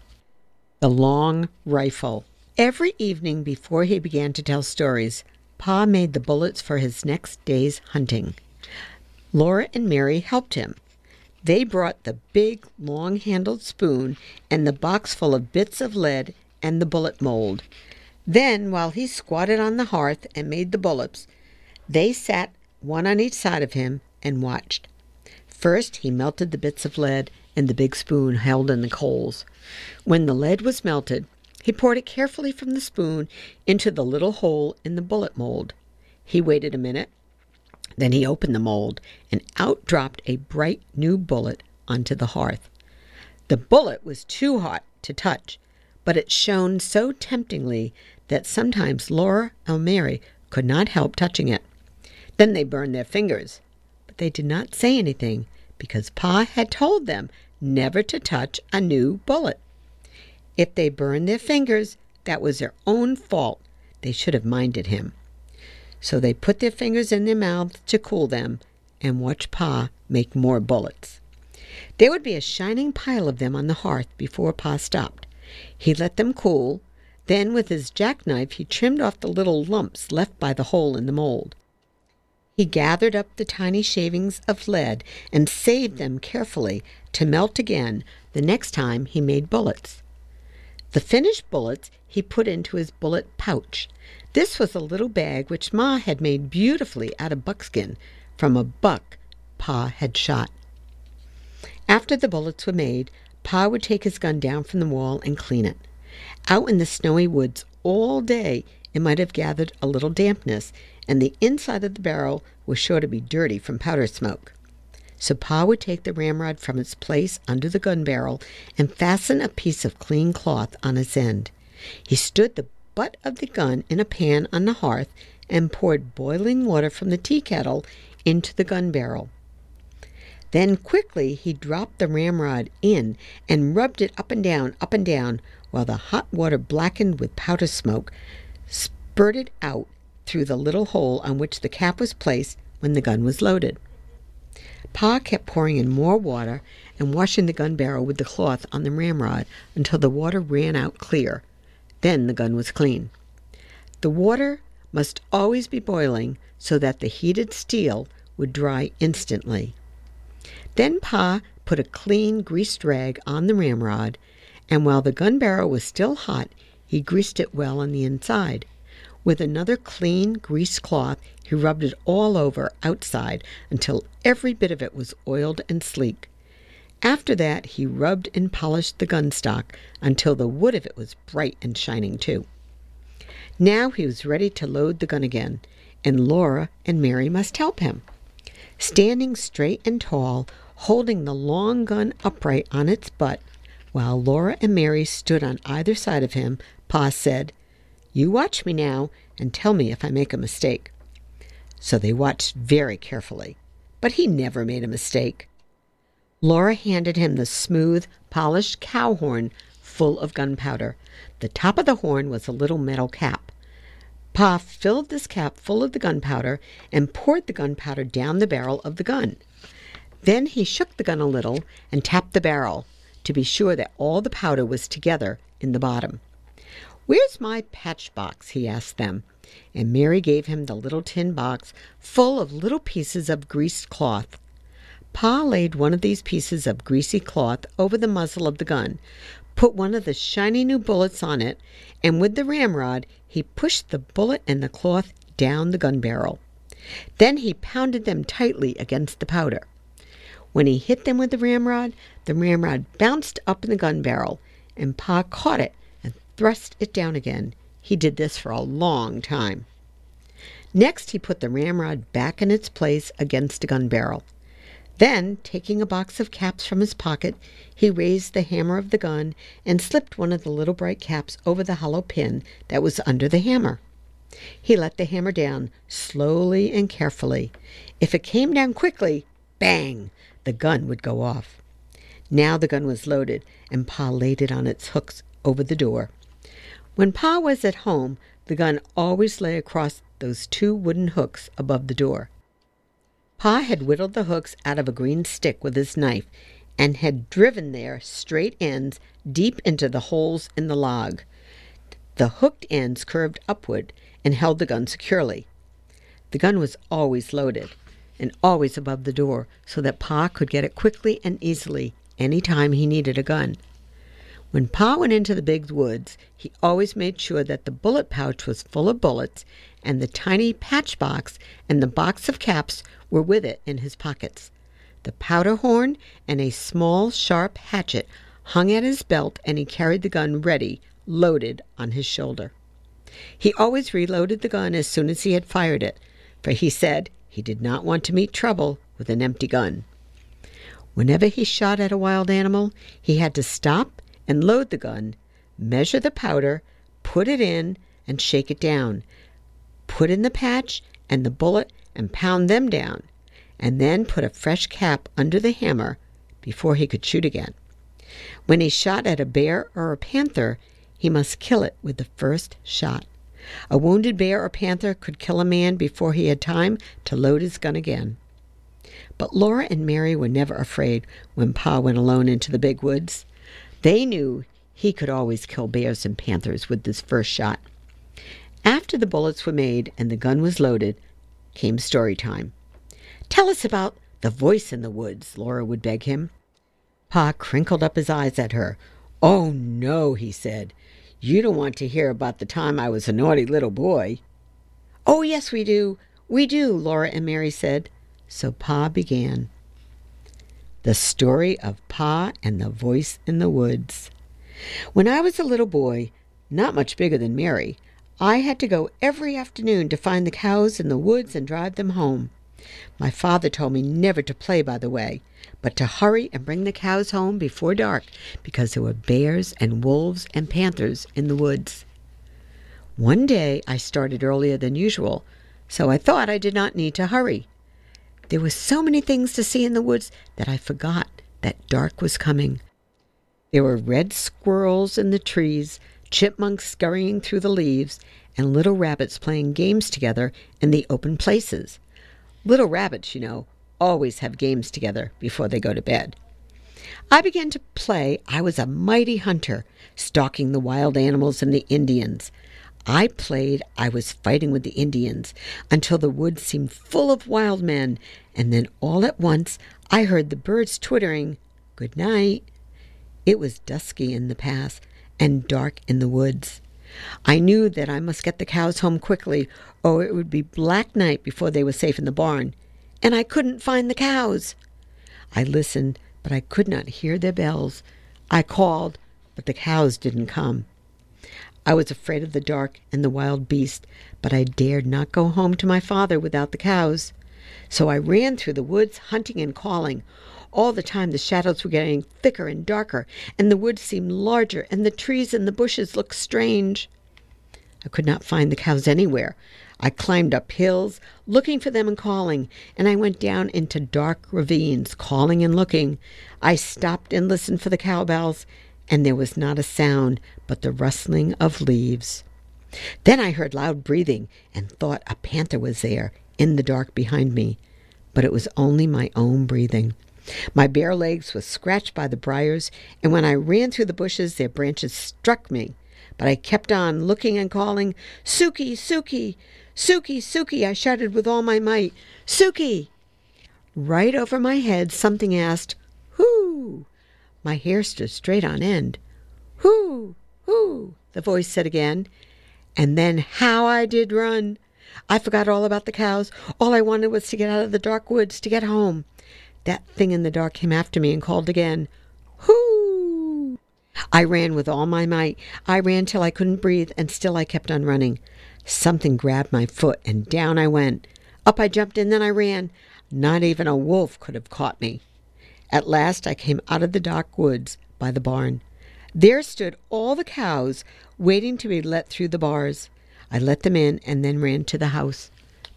The Long Rifle. Every evening before he began to tell stories, Pa made the bullets for his next day's hunting. Laura and Mary helped him. They brought the big, long handled spoon and the box full of bits of lead and the bullet mold. Then, while he squatted on the hearth and made the bullets, they sat one on each side of him and watched. First, he melted the bits of lead in the big spoon held in the coals. When the lead was melted, he poured it carefully from the spoon into the little hole in the bullet mold. He waited a minute. Then he opened the mold, and out dropped a bright new bullet onto the hearth. The bullet was too hot to touch, but it shone so temptingly that sometimes Laura and Mary could not help touching it. Then they burned their fingers, but they did not say anything because Pa had told them never to touch a new bullet. If they burned their fingers, that was their own fault. They should have minded him. So they put their fingers in their mouths to cool them and watched Pa make more bullets. There would be a shining pile of them on the hearth before Pa stopped. He let them cool, then, with his jackknife, he trimmed off the little lumps left by the hole in the mold. He gathered up the tiny shavings of lead and saved them carefully to melt again the next time he made bullets. The finished bullets he put into his bullet pouch. This was a little bag which Ma had made beautifully out of buckskin from a buck Pa had shot. After the bullets were made, Pa would take his gun down from the wall and clean it. Out in the snowy woods all day it might have gathered a little dampness, and the inside of the barrel was sure to be dirty from powder smoke. So Pa would take the ramrod from its place under the gun barrel and fasten a piece of clean cloth on its end. He stood the butt of the gun in a pan on the hearth and poured boiling water from the tea kettle into the gun barrel. Then quickly he dropped the ramrod in and rubbed it up and down, up and down, while the hot water blackened with powder smoke spurted out through the little hole on which the cap was placed when the gun was loaded. Pa kept pouring in more water and washing the gun barrel with the cloth on the ramrod until the water ran out clear. Then the gun was clean. The water must always be boiling so that the heated steel would dry instantly. Then Pa put a clean greased rag on the ramrod and while the gun barrel was still hot, he greased it well on the inside. With another clean greased cloth, he rubbed it all over outside until every bit of it was oiled and sleek. After that, he rubbed and polished the gun stock until the wood of it was bright and shining too. Now he was ready to load the gun again, and Laura and Mary must help him. Standing straight and tall, holding the long gun upright on its butt, while Laura and Mary stood on either side of him, Pa said, You watch me now and tell me if I make a mistake. So they watched very carefully, but he never made a mistake. Laura handed him the smooth, polished cow horn full of gunpowder. The top of the horn was a little metal cap. Pa filled this cap full of the gunpowder and poured the gunpowder down the barrel of the gun. Then he shook the gun a little and tapped the barrel to be sure that all the powder was together in the bottom. Where's my patch box? he asked them, and Mary gave him the little tin box full of little pieces of greased cloth. Pa laid one of these pieces of greasy cloth over the muzzle of the gun, put one of the shiny new bullets on it, and with the ramrod he pushed the bullet and the cloth down the gun barrel. Then he pounded them tightly against the powder. When he hit them with the ramrod, the ramrod bounced up in the gun barrel, and Pa caught it and thrust it down again. He did this for a long time. Next, he put the ramrod back in its place against the gun barrel. Then, taking a box of caps from his pocket, he raised the hammer of the gun and slipped one of the little bright caps over the hollow pin that was under the hammer. He let the hammer down slowly and carefully. If it came down quickly, bang, the gun would go off. Now the gun was loaded, and Pa laid it on its hooks over the door. When Pa was at home, the gun always lay across those two wooden hooks above the door. Pa had whittled the hooks out of a green stick with his knife and had driven their straight ends deep into the holes in the log. The hooked ends curved upward and held the gun securely. The gun was always loaded and always above the door so that Pa could get it quickly and easily any time he needed a gun. When Pa went into the big woods, he always made sure that the bullet pouch was full of bullets and the tiny patch box and the box of caps were with it in his pockets. The powder horn and a small, sharp hatchet hung at his belt, and he carried the gun ready, loaded on his shoulder. He always reloaded the gun as soon as he had fired it, for he said he did not want to meet trouble with an empty gun. Whenever he shot at a wild animal, he had to stop and load the gun, measure the powder, put it in, and shake it down, put in the patch and the bullet and pound them down, and then put a fresh cap under the hammer before he could shoot again. When he shot at a bear or a panther, he must kill it with the first shot. A wounded bear or panther could kill a man before he had time to load his gun again. But Laura and Mary were never afraid when Pa went alone into the big woods. They knew he could always kill bears and panthers with this first shot. After the bullets were made and the gun was loaded, came story time. Tell us about the voice in the woods, Laura would beg him. Pa crinkled up his eyes at her. Oh, no, he said. You don't want to hear about the time I was a naughty little boy. Oh, yes, we do. We do, Laura and Mary said. So Pa began. The story of Pa and the voice in the woods. When I was a little boy, not much bigger than Mary, I had to go every afternoon to find the cows in the woods and drive them home. My father told me never to play by the way, but to hurry and bring the cows home before dark because there were bears and wolves and panthers in the woods. One day I started earlier than usual, so I thought I did not need to hurry. There were so many things to see in the woods that I forgot that dark was coming. There were red squirrels in the trees, chipmunks scurrying through the leaves, and little rabbits playing games together in the open places. Little rabbits, you know, always have games together before they go to bed. I began to play I was a mighty hunter, stalking the wild animals and the Indians. I played I was fighting with the Indians until the woods seemed full of wild men, and then all at once I heard the birds twittering, Good night. It was dusky in the pass and dark in the woods. I knew that I must get the cows home quickly, or it would be black night before they were safe in the barn, and I couldn't find the cows. I listened, but I could not hear their bells. I called, but the cows didn't come. I was afraid of the dark and the wild beast, but I dared not go home to my father without the cows. So I ran through the woods, hunting and calling. All the time the shadows were getting thicker and darker, and the woods seemed larger, and the trees and the bushes looked strange. I could not find the cows anywhere. I climbed up hills, looking for them and calling, and I went down into dark ravines, calling and looking. I stopped and listened for the cowbells, and there was not a sound but the rustling of leaves. Then I heard loud breathing and thought a panther was there in the dark behind me, but it was only my own breathing. My bare legs were scratched by the briars, and when I ran through the bushes, their branches struck me. But I kept on looking and calling, Sukey, Sukey, Sukey, Sukey, I shouted with all my might, Sukey! Right over my head, something asked, Who? My hair stood straight on end. Who? Who? the voice said again. And then how I did run! I forgot all about the cows. All I wanted was to get out of the dark woods, to get home. That thing in the dark came after me and called again, Whoo! I ran with all my might. I ran till I couldn't breathe, and still I kept on running. Something grabbed my foot, and down I went. Up I jumped, and then I ran. Not even a wolf could have caught me. At last I came out of the dark woods by the barn. There stood all the cows waiting to be let through the bars. I let them in and then ran to the house.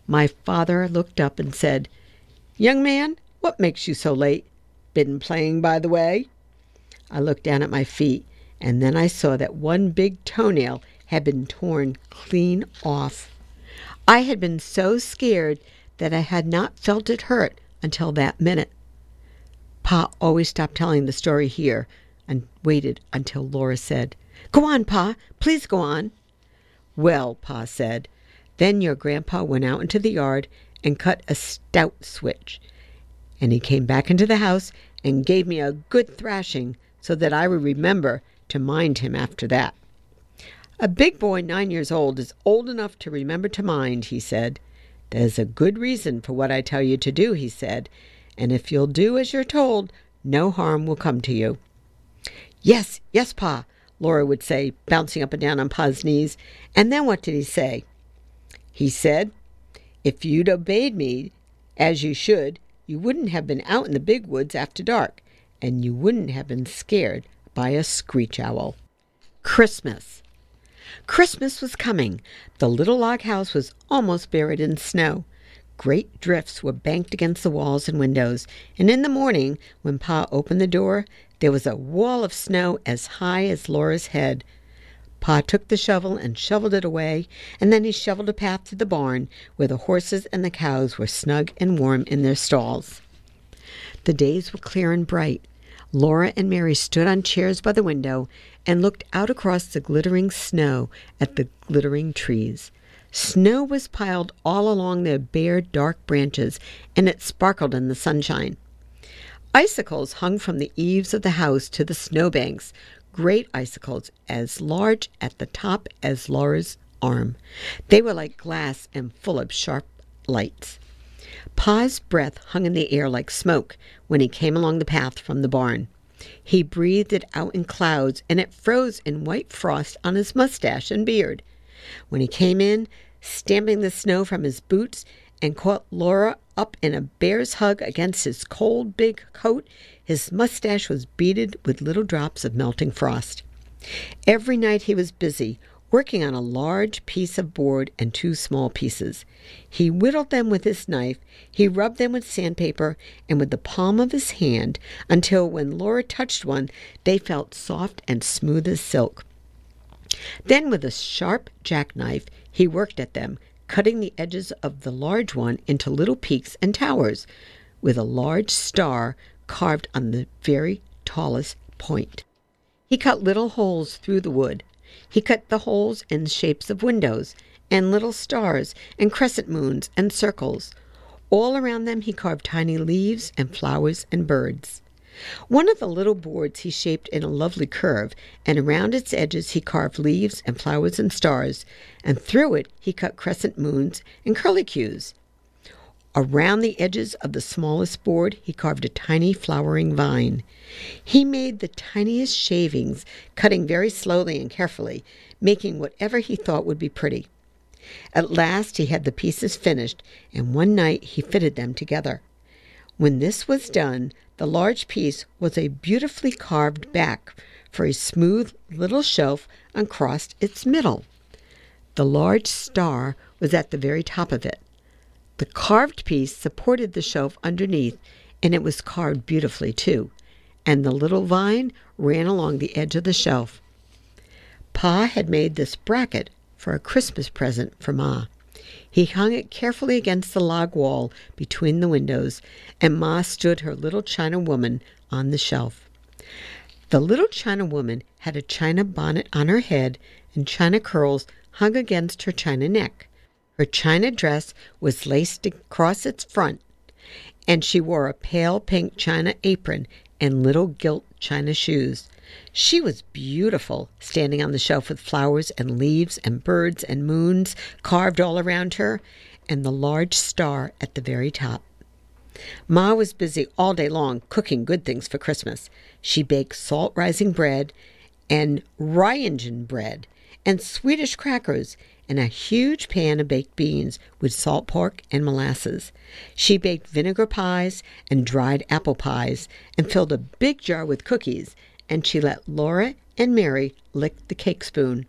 My father looked up and said, Young man, what makes you so late? Been playing by the way? I looked down at my feet, and then I saw that one big toenail had been torn clean off. I had been so scared that I had not felt it hurt until that minute. Pa always stopped telling the story here and waited until Laura said, Go on, Pa, please go on. Well, Pa said, then your grandpa went out into the yard and cut a stout switch. And he came back into the house and gave me a good thrashing so that I would remember to mind him after that. A big boy nine years old is old enough to remember to mind, he said. There's a good reason for what I tell you to do, he said, and if you'll do as you're told, no harm will come to you. Yes, yes, Pa, Laura would say, bouncing up and down on Pa's knees. And then what did he say? He said, If you'd obeyed me as you should, you wouldn't have been out in the big woods after dark, and you wouldn't have been scared by a screech owl. Christmas. Christmas was coming. The little log house was almost buried in snow. Great drifts were banked against the walls and windows, and in the morning, when Pa opened the door, there was a wall of snow as high as Laura's head. Pa took the shovel and shoveled it away, and then he shoveled a path to the barn where the horses and the cows were snug and warm in their stalls. The days were clear and bright. Laura and Mary stood on chairs by the window and looked out across the glittering snow at the glittering trees. Snow was piled all along their bare, dark branches, and it sparkled in the sunshine. Icicles hung from the eaves of the house to the snowbanks, great icicles as large at the top as Laura's arm. They were like glass and full of sharp lights. Pa's breath hung in the air like smoke when he came along the path from the barn. He breathed it out in clouds, and it froze in white frost on his mustache and beard. When he came in, stamping the snow from his boots, and caught Laura up in a bear's hug against his cold big coat, his mustache was beaded with little drops of melting frost. Every night he was busy, working on a large piece of board and two small pieces. He whittled them with his knife, he rubbed them with sandpaper and with the palm of his hand until when Laura touched one, they felt soft and smooth as silk. Then with a sharp jackknife he worked at them, cutting the edges of the large one into little peaks and towers, with a large star carved on the very tallest point. He cut little holes through the wood. He cut the holes in shapes of windows, and little stars, and crescent moons, and circles. All around them he carved tiny leaves and flowers and birds. One of the little boards he shaped in a lovely curve, and around its edges he carved leaves and flowers and stars, and through it he cut crescent moons and curlicues. Around the edges of the smallest board he carved a tiny flowering vine. He made the tiniest shavings, cutting very slowly and carefully, making whatever he thought would be pretty. At last he had the pieces finished, and one night he fitted them together. When this was done, the large piece was a beautifully carved back for a smooth little shelf across its middle. The large star was at the very top of it. The carved piece supported the shelf underneath, and it was carved beautifully too, and the little vine ran along the edge of the shelf. Pa had made this bracket for a Christmas present for Ma. He hung it carefully against the log wall between the windows, and Ma stood her little China woman on the shelf. The little China woman had a china bonnet on her head, and china curls hung against her china neck. Her china dress was laced across its front, and she wore a pale pink china apron and little gilt china shoes. She was beautiful, standing on the shelf with flowers and leaves and birds and moons carved all around her, and the large star at the very top. Ma was busy all day long cooking good things for Christmas. She baked salt rising bread and rye'n'injun bread and Swedish crackers and a huge pan of baked beans with salt pork and molasses. She baked vinegar pies and dried apple pies and filled a big jar with cookies and she let Laura and Mary lick the cake spoon.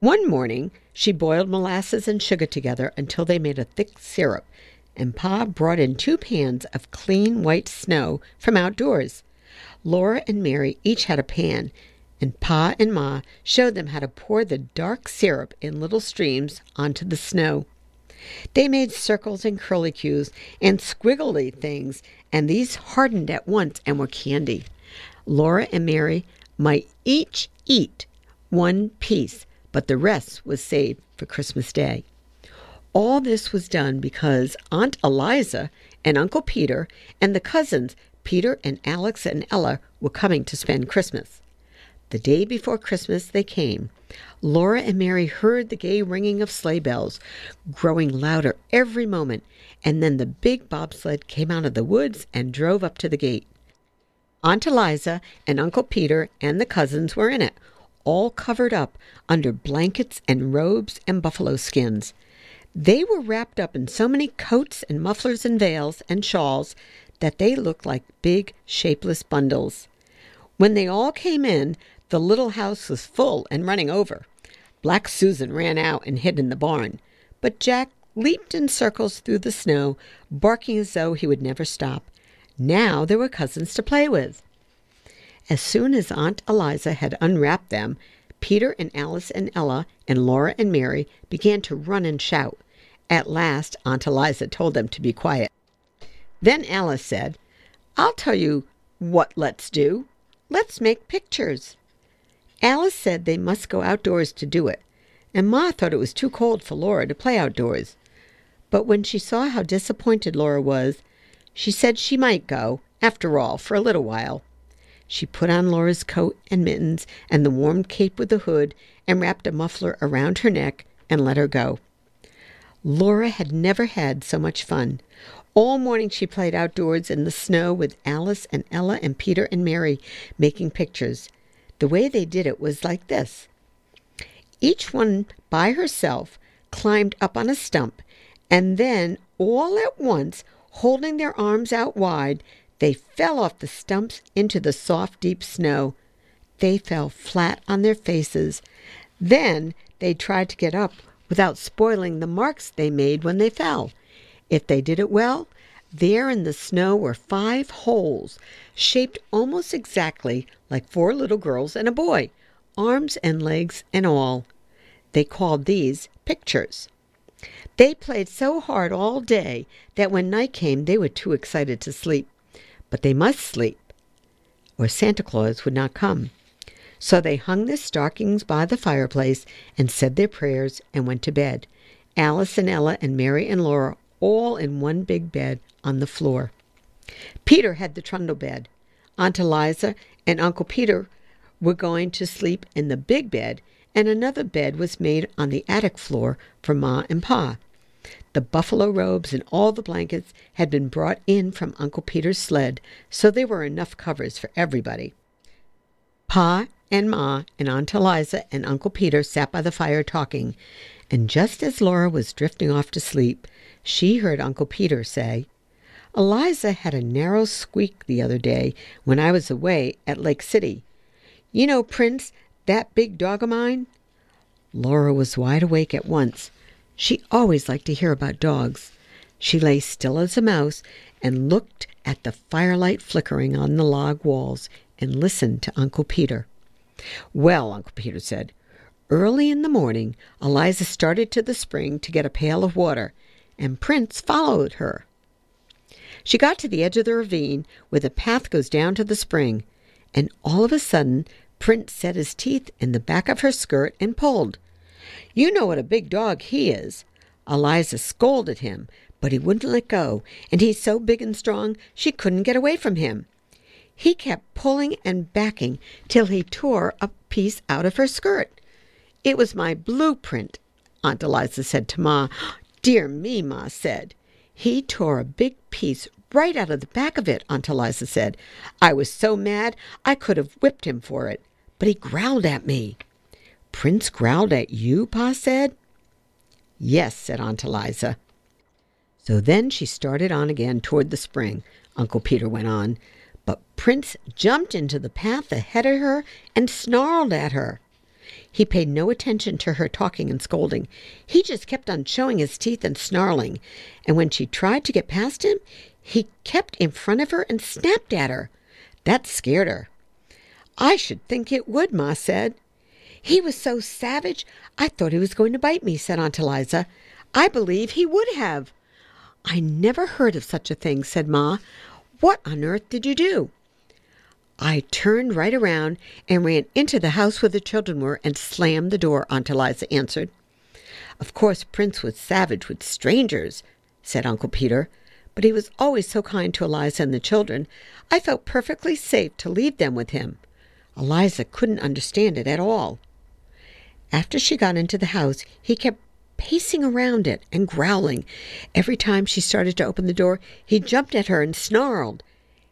One morning, she boiled molasses and sugar together until they made a thick syrup, and Pa brought in two pans of clean white snow from outdoors. Laura and Mary each had a pan, and Pa and Ma showed them how to pour the dark syrup in little streams onto the snow. They made circles and curlicues and squiggly things, and these hardened at once and were candy. Laura and Mary might each eat one piece, but the rest was saved for Christmas Day. All this was done because Aunt Eliza and Uncle Peter and the cousins Peter and Alex and Ella were coming to spend Christmas. The day before Christmas they came. Laura and Mary heard the gay ringing of sleigh bells, growing louder every moment, and then the big bobsled came out of the woods and drove up to the gate. Aunt Eliza and Uncle Peter and the cousins were in it, all covered up under blankets and robes and buffalo skins. They were wrapped up in so many coats and mufflers and veils and shawls that they looked like big, shapeless bundles. When they all came in, the little house was full and running over. Black Susan ran out and hid in the barn, but Jack leaped in circles through the snow, barking as though he would never stop. Now there were cousins to play with. As soon as Aunt Eliza had unwrapped them, Peter and Alice and Ella and Laura and Mary began to run and shout. At last, Aunt Eliza told them to be quiet. Then Alice said, I'll tell you what let's do. Let's make pictures. Alice said they must go outdoors to do it, and Ma thought it was too cold for Laura to play outdoors. But when she saw how disappointed Laura was, she said she might go, after all, for a little while. She put on Laura's coat and mittens and the warm cape with the hood and wrapped a muffler around her neck and let her go. Laura had never had so much fun. All morning she played outdoors in the snow with Alice and Ella and Peter and Mary making pictures. The way they did it was like this each one by herself climbed up on a stump, and then all at once Holding their arms out wide, they fell off the stumps into the soft, deep snow. They fell flat on their faces. Then they tried to get up without spoiling the marks they made when they fell. If they did it well, there in the snow were five holes, shaped almost exactly like four little girls and a boy, arms and legs and all. They called these pictures. They played so hard all day that when night came they were too excited to sleep. But they must sleep, or Santa Claus would not come. So they hung their stockings by the fireplace and said their prayers and went to bed. Alice and Ella and Mary and Laura all in one big bed on the floor. Peter had the trundle bed. Aunt Eliza and Uncle Peter were going to sleep in the big bed, and another bed was made on the attic floor for Ma and Pa. The buffalo robes and all the blankets had been brought in from Uncle Peter's sled, so there were enough covers for everybody. Pa and Ma and Aunt Eliza and Uncle Peter sat by the fire talking, and just as Laura was drifting off to sleep, she heard Uncle Peter say, Eliza had a narrow squeak the other day when I was away at Lake City. You know, Prince, that big dog of mine? Laura was wide awake at once. She always liked to hear about dogs. She lay still as a mouse and looked at the firelight flickering on the log walls and listened to Uncle Peter. Well, Uncle Peter said, early in the morning Eliza started to the spring to get a pail of water, and Prince followed her. She got to the edge of the ravine where the path goes down to the spring, and all of a sudden Prince set his teeth in the back of her skirt and pulled. You know what a big dog he is. Eliza scolded him, but he wouldn't let go, and he's so big and strong she couldn't get away from him. He kept pulling and backing till he tore a piece out of her skirt. It was my blueprint, Aunt Eliza said to Ma. Dear me, Ma said. He tore a big piece right out of the back of it, Aunt Eliza said. I was so mad I could have whipped him for it, but he growled at me. Prince growled at you, Pa said. Yes, said Aunt Eliza. So then she started on again toward the spring, Uncle Peter went on. But Prince jumped into the path ahead of her and snarled at her. He paid no attention to her talking and scolding. He just kept on showing his teeth and snarling. And when she tried to get past him, he kept in front of her and snapped at her. That scared her. I should think it would, Ma said. He was so savage, I thought he was going to bite me, said Aunt Eliza. I believe he would have. I never heard of such a thing, said Ma. What on earth did you do? I turned right around and ran into the house where the children were and slammed the door, Aunt Eliza answered. Of course, Prince was savage with strangers, said Uncle Peter, but he was always so kind to Eliza and the children, I felt perfectly safe to leave them with him. Eliza couldn't understand it at all. After she got into the house, he kept pacing around it and growling. Every time she started to open the door, he jumped at her and snarled.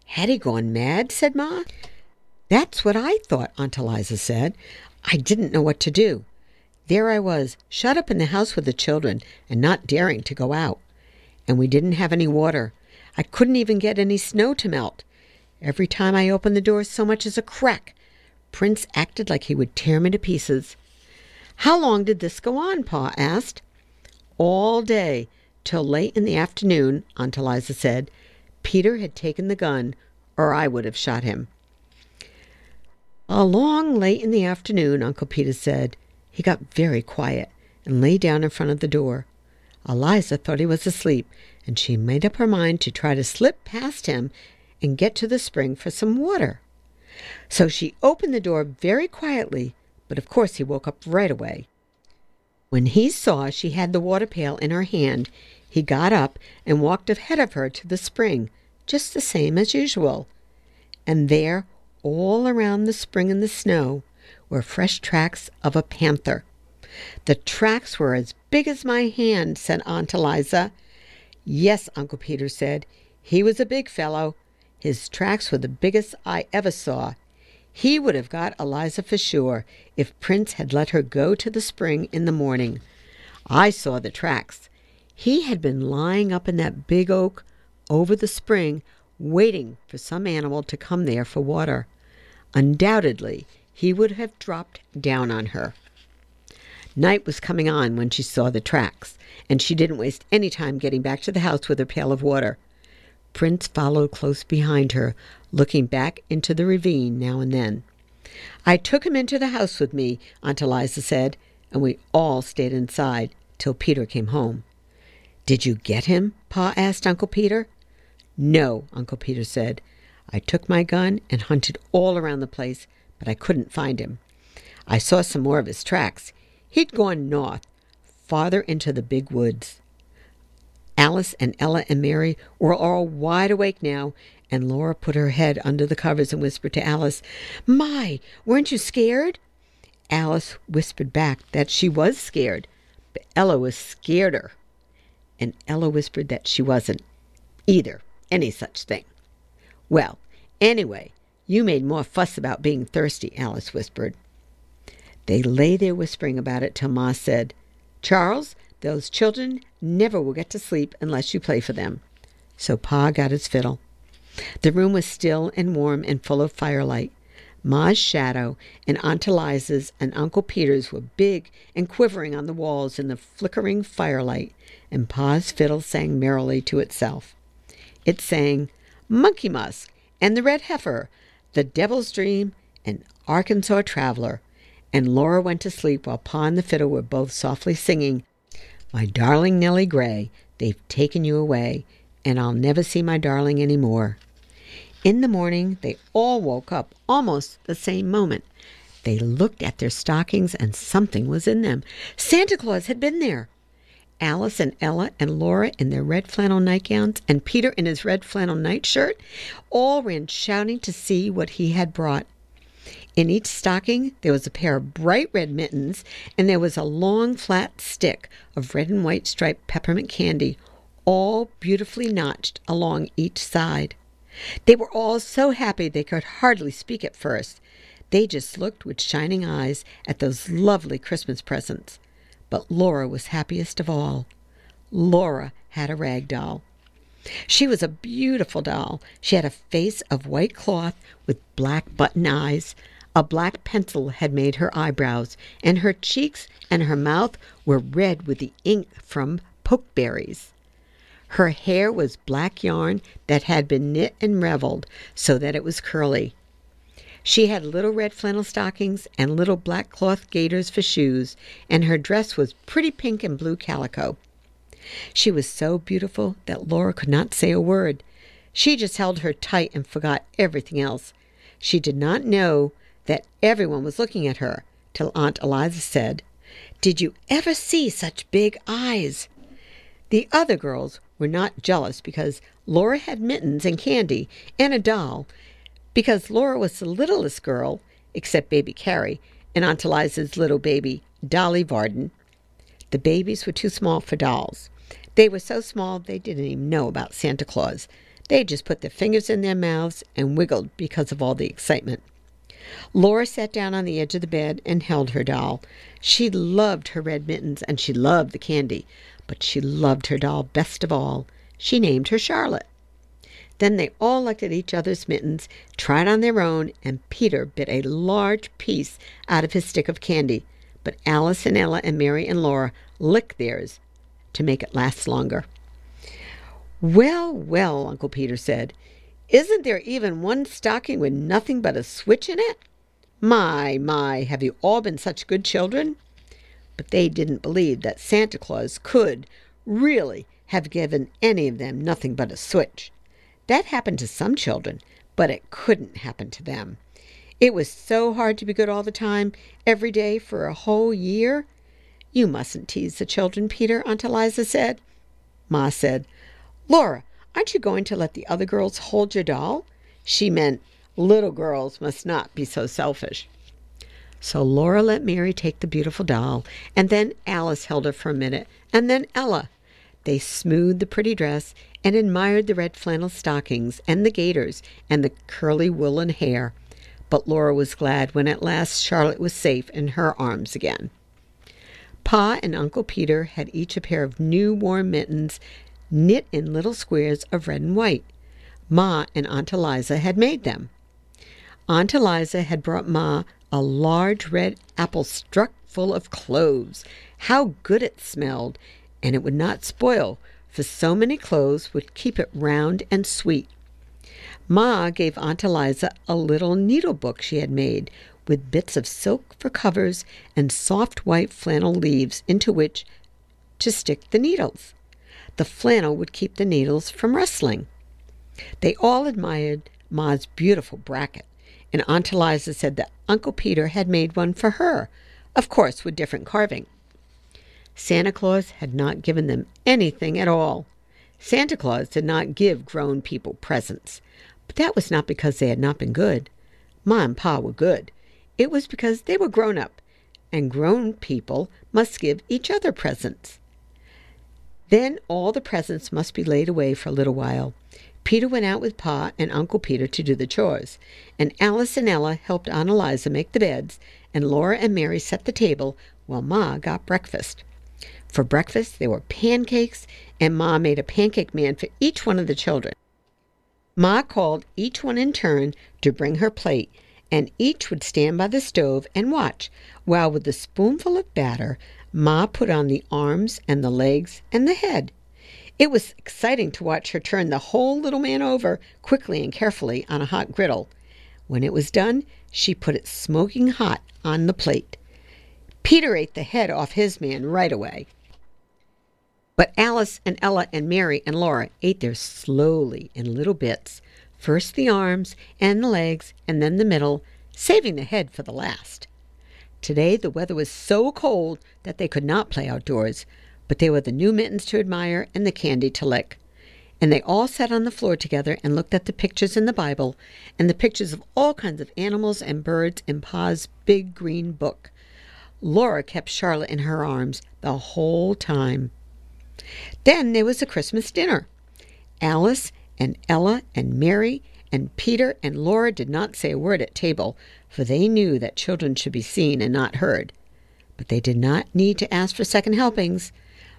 Had he gone mad? said Ma. That's what I thought, Aunt Eliza said. I didn't know what to do. There I was, shut up in the house with the children and not daring to go out. And we didn't have any water. I couldn't even get any snow to melt. Every time I opened the door so much as a crack, Prince acted like he would tear me to pieces. How long did this go on? Pa asked. All day, till late in the afternoon, Aunt Eliza said. Peter had taken the gun, or I would have shot him. Along late in the afternoon, Uncle Peter said, he got very quiet and lay down in front of the door. Eliza thought he was asleep, and she made up her mind to try to slip past him and get to the spring for some water. So she opened the door very quietly, but of course he woke up right away. When he saw she had the water pail in her hand, he got up and walked ahead of her to the spring, just the same as usual. And there, all around the spring in the snow, were fresh tracks of a panther. The tracks were as big as my hand, said Aunt Eliza. Yes, Uncle Peter said. He was a big fellow. His tracks were the biggest I ever saw. He would have got Eliza for sure if Prince had let her go to the spring in the morning. I saw the tracks. He had been lying up in that big oak over the spring, waiting for some animal to come there for water. Undoubtedly, he would have dropped down on her. Night was coming on when she saw the tracks, and she didn't waste any time getting back to the house with her pail of water. Prince followed close behind her, looking back into the ravine now and then. I took him into the house with me, Aunt Eliza said, and we all stayed inside till Peter came home. Did you get him? Pa asked Uncle Peter. No, Uncle Peter said. I took my gun and hunted all around the place, but I couldn't find him. I saw some more of his tracks. He'd gone north, farther into the big woods. Alice and Ella and Mary were all wide awake now, and Laura put her head under the covers and whispered to Alice, My, weren't you scared? Alice whispered back that she was scared, but Ella was scareder and Ella whispered that she wasn't either any such thing. Well, anyway, you made more fuss about being thirsty, Alice whispered. They lay there whispering about it till Ma said, Charles, those children never will get to sleep unless you play for them. So Pa got his fiddle. The room was still and warm and full of firelight. Ma's shadow and Aunt Eliza's and Uncle Peter's were big and quivering on the walls in the flickering firelight, and Pa's fiddle sang merrily to itself. It sang Money Musk and the Red Heifer, The Devil's Dream, and Arkansas Traveler, and Laura went to sleep while Pa and the fiddle were both softly singing, My darling Nellie Gray, they've taken you away, and I'll never see my darling any more. In the morning, they all woke up almost the same moment. They looked at their stockings, and something was in them. Santa Claus had been there. Alice and Ella and Laura in their red flannel nightgowns, and Peter in his red flannel nightshirt, all ran shouting to see what he had brought. In each stocking there was a pair of bright red mittens, and there was a long flat stick of red and white striped peppermint candy, all beautifully notched along each side. They were all so happy they could hardly speak at first. They just looked with shining eyes at those lovely Christmas presents. But Laura was happiest of all. Laura had a rag doll. She was a beautiful doll. She had a face of white cloth with black button eyes, A black pencil had made her eyebrows, and her cheeks and her mouth were red with the ink from pokeberries. Her hair was black yarn that had been knit and reveled so that it was curly. She had little red flannel stockings and little black cloth gaiters for shoes, and her dress was pretty pink and blue calico. She was so beautiful that Laura could not say a word. She just held her tight and forgot everything else. She did not know that everyone was looking at her till Aunt Eliza said, Did you ever see such big eyes? The other girls were not jealous because Laura had mittens and candy and a doll, because Laura was the littlest girl, except baby Carrie and Aunt Eliza's little baby, Dolly Varden. The babies were too small for dolls. They were so small they didn't even know about Santa Claus. They just put their fingers in their mouths and wiggled because of all the excitement. Laura sat down on the edge of the bed and held her doll. She loved her red mittens and she loved the candy, but she loved her doll best of all. She named her Charlotte. Then they all looked at each other's mittens, tried on their own, and Peter bit a large piece out of his stick of candy. But Alice and Ella and Mary and Laura licked theirs to make it last longer. Well, well, Uncle Peter said, isn't there even one stocking with nothing but a switch in it? My, my, have you all been such good children? But they didn't believe that Santa Claus could really have given any of them nothing but a switch. That happened to some children, but it couldn't happen to them. It was so hard to be good all the time, every day for a whole year. You mustn't tease the children, Peter, Aunt Eliza said. Ma said, Laura, aren't you going to let the other girls hold your doll? She meant little girls must not be so selfish. So Laura let Mary take the beautiful doll, and then Alice held her for a minute, and then Ella. They smoothed the pretty dress and admired the red flannel stockings and the gaiters and the curly woolen hair. But Laura was glad when at last Charlotte was safe in her arms again. Pa and Uncle Peter had each a pair of new warm mittens knit in little squares of red and white. Ma and Aunt Eliza had made them. Aunt Eliza had brought Ma a large red apple stuck full of cloves. How good it smelled! And it would not spoil, for so many cloves would keep it round and sweet. Ma gave Aunt Eliza a little needle book she had made, with bits of silk for covers and soft white flannel leaves into which to stick the needles. The flannel would keep the needles from rustling. They all admired Ma's beautiful bracket, and Aunt Eliza said that Uncle Peter had made one for her, of course with different carving. Santa Claus had not given them anything at all. Santa Claus did not give grown people presents, but that was not because they had not been good. Ma and Pa were good. It was because they were grown up, and grown people must give each other presents. Then all the presents must be laid away for a little while. Peter went out with Pa and Uncle Peter to do the chores, and Alice and Ella helped Aunt Eliza make the beds, and Laura and Mary set the table while Ma got breakfast. For breakfast, there were pancakes, and Ma made a pancake man for each one of the children. Ma called each one in turn to bring her plate, and each would stand by the stove and watch, while with a spoonful of batter, Ma put on the arms and the legs and the head. It was exciting to watch her turn the whole little man over quickly and carefully on a hot griddle. When it was done, she put it smoking hot on the plate. Peter ate the head off his man right away. But Alice and Ella and Mary and Laura ate theirs slowly in little bits, first the arms and the legs and then the middle, saving the head for the last. Today the weather was so cold that they could not play outdoors, but they were the new mittens to admire and the candy to lick. And they all sat on the floor together and looked at the pictures in the Bible and the pictures of all kinds of animals and birds in Pa's big green book. Laura kept Charlotte in her arms the whole time. Then there was the Christmas dinner. Alice and Ella and Mary and Peter and Laura did not say a word at table, for they knew that children should be seen and not heard. But they did not need to ask for second helpings.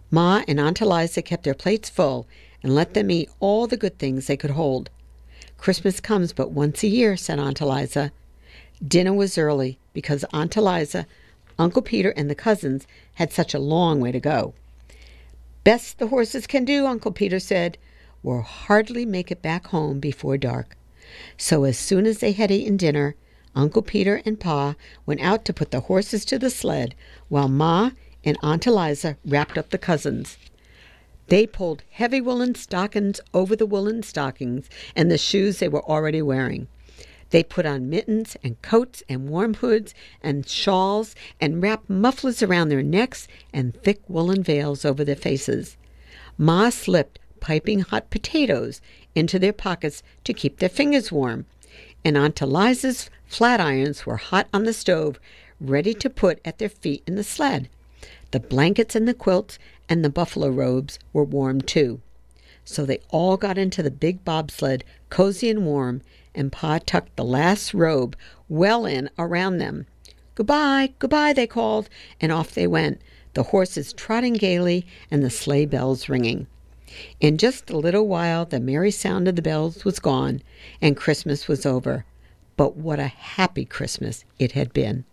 Ma and Aunt Eliza kept their plates full and let them eat all the good things they could hold. Christmas comes but once a year, said Aunt Eliza. Dinner was early because Aunt Eliza, Uncle Peter, and the cousins had such a long way to go. Best the horses can do, Uncle Peter said. We'll hardly make it back home before dark. So as soon as they had eaten dinner, Uncle Peter and Pa went out to put the horses to the sled while Ma and Aunt Eliza wrapped up the cousins. They pulled heavy woolen stockings over the woolen stockings and the shoes they were already wearing. They put on mittens and coats and warm hoods and shawls and wrapped mufflers around their necks and thick woolen veils over their faces. Ma slipped piping hot potatoes into their pockets to keep their fingers warm, and Aunt Eliza's flat irons were hot on the stove, ready to put at their feet in the sled. The blankets and the quilts and the buffalo robes were warm too. So they all got into the big bobsled, cozy and warm, and Pa tucked the last robe well in around them. Goodbye, goodbye, they called, and off they went, the horses trotting gaily and the sleigh bells ringing. In just a little while, the merry sound of the bells was gone, and Christmas was over. But what a happy Christmas it had been!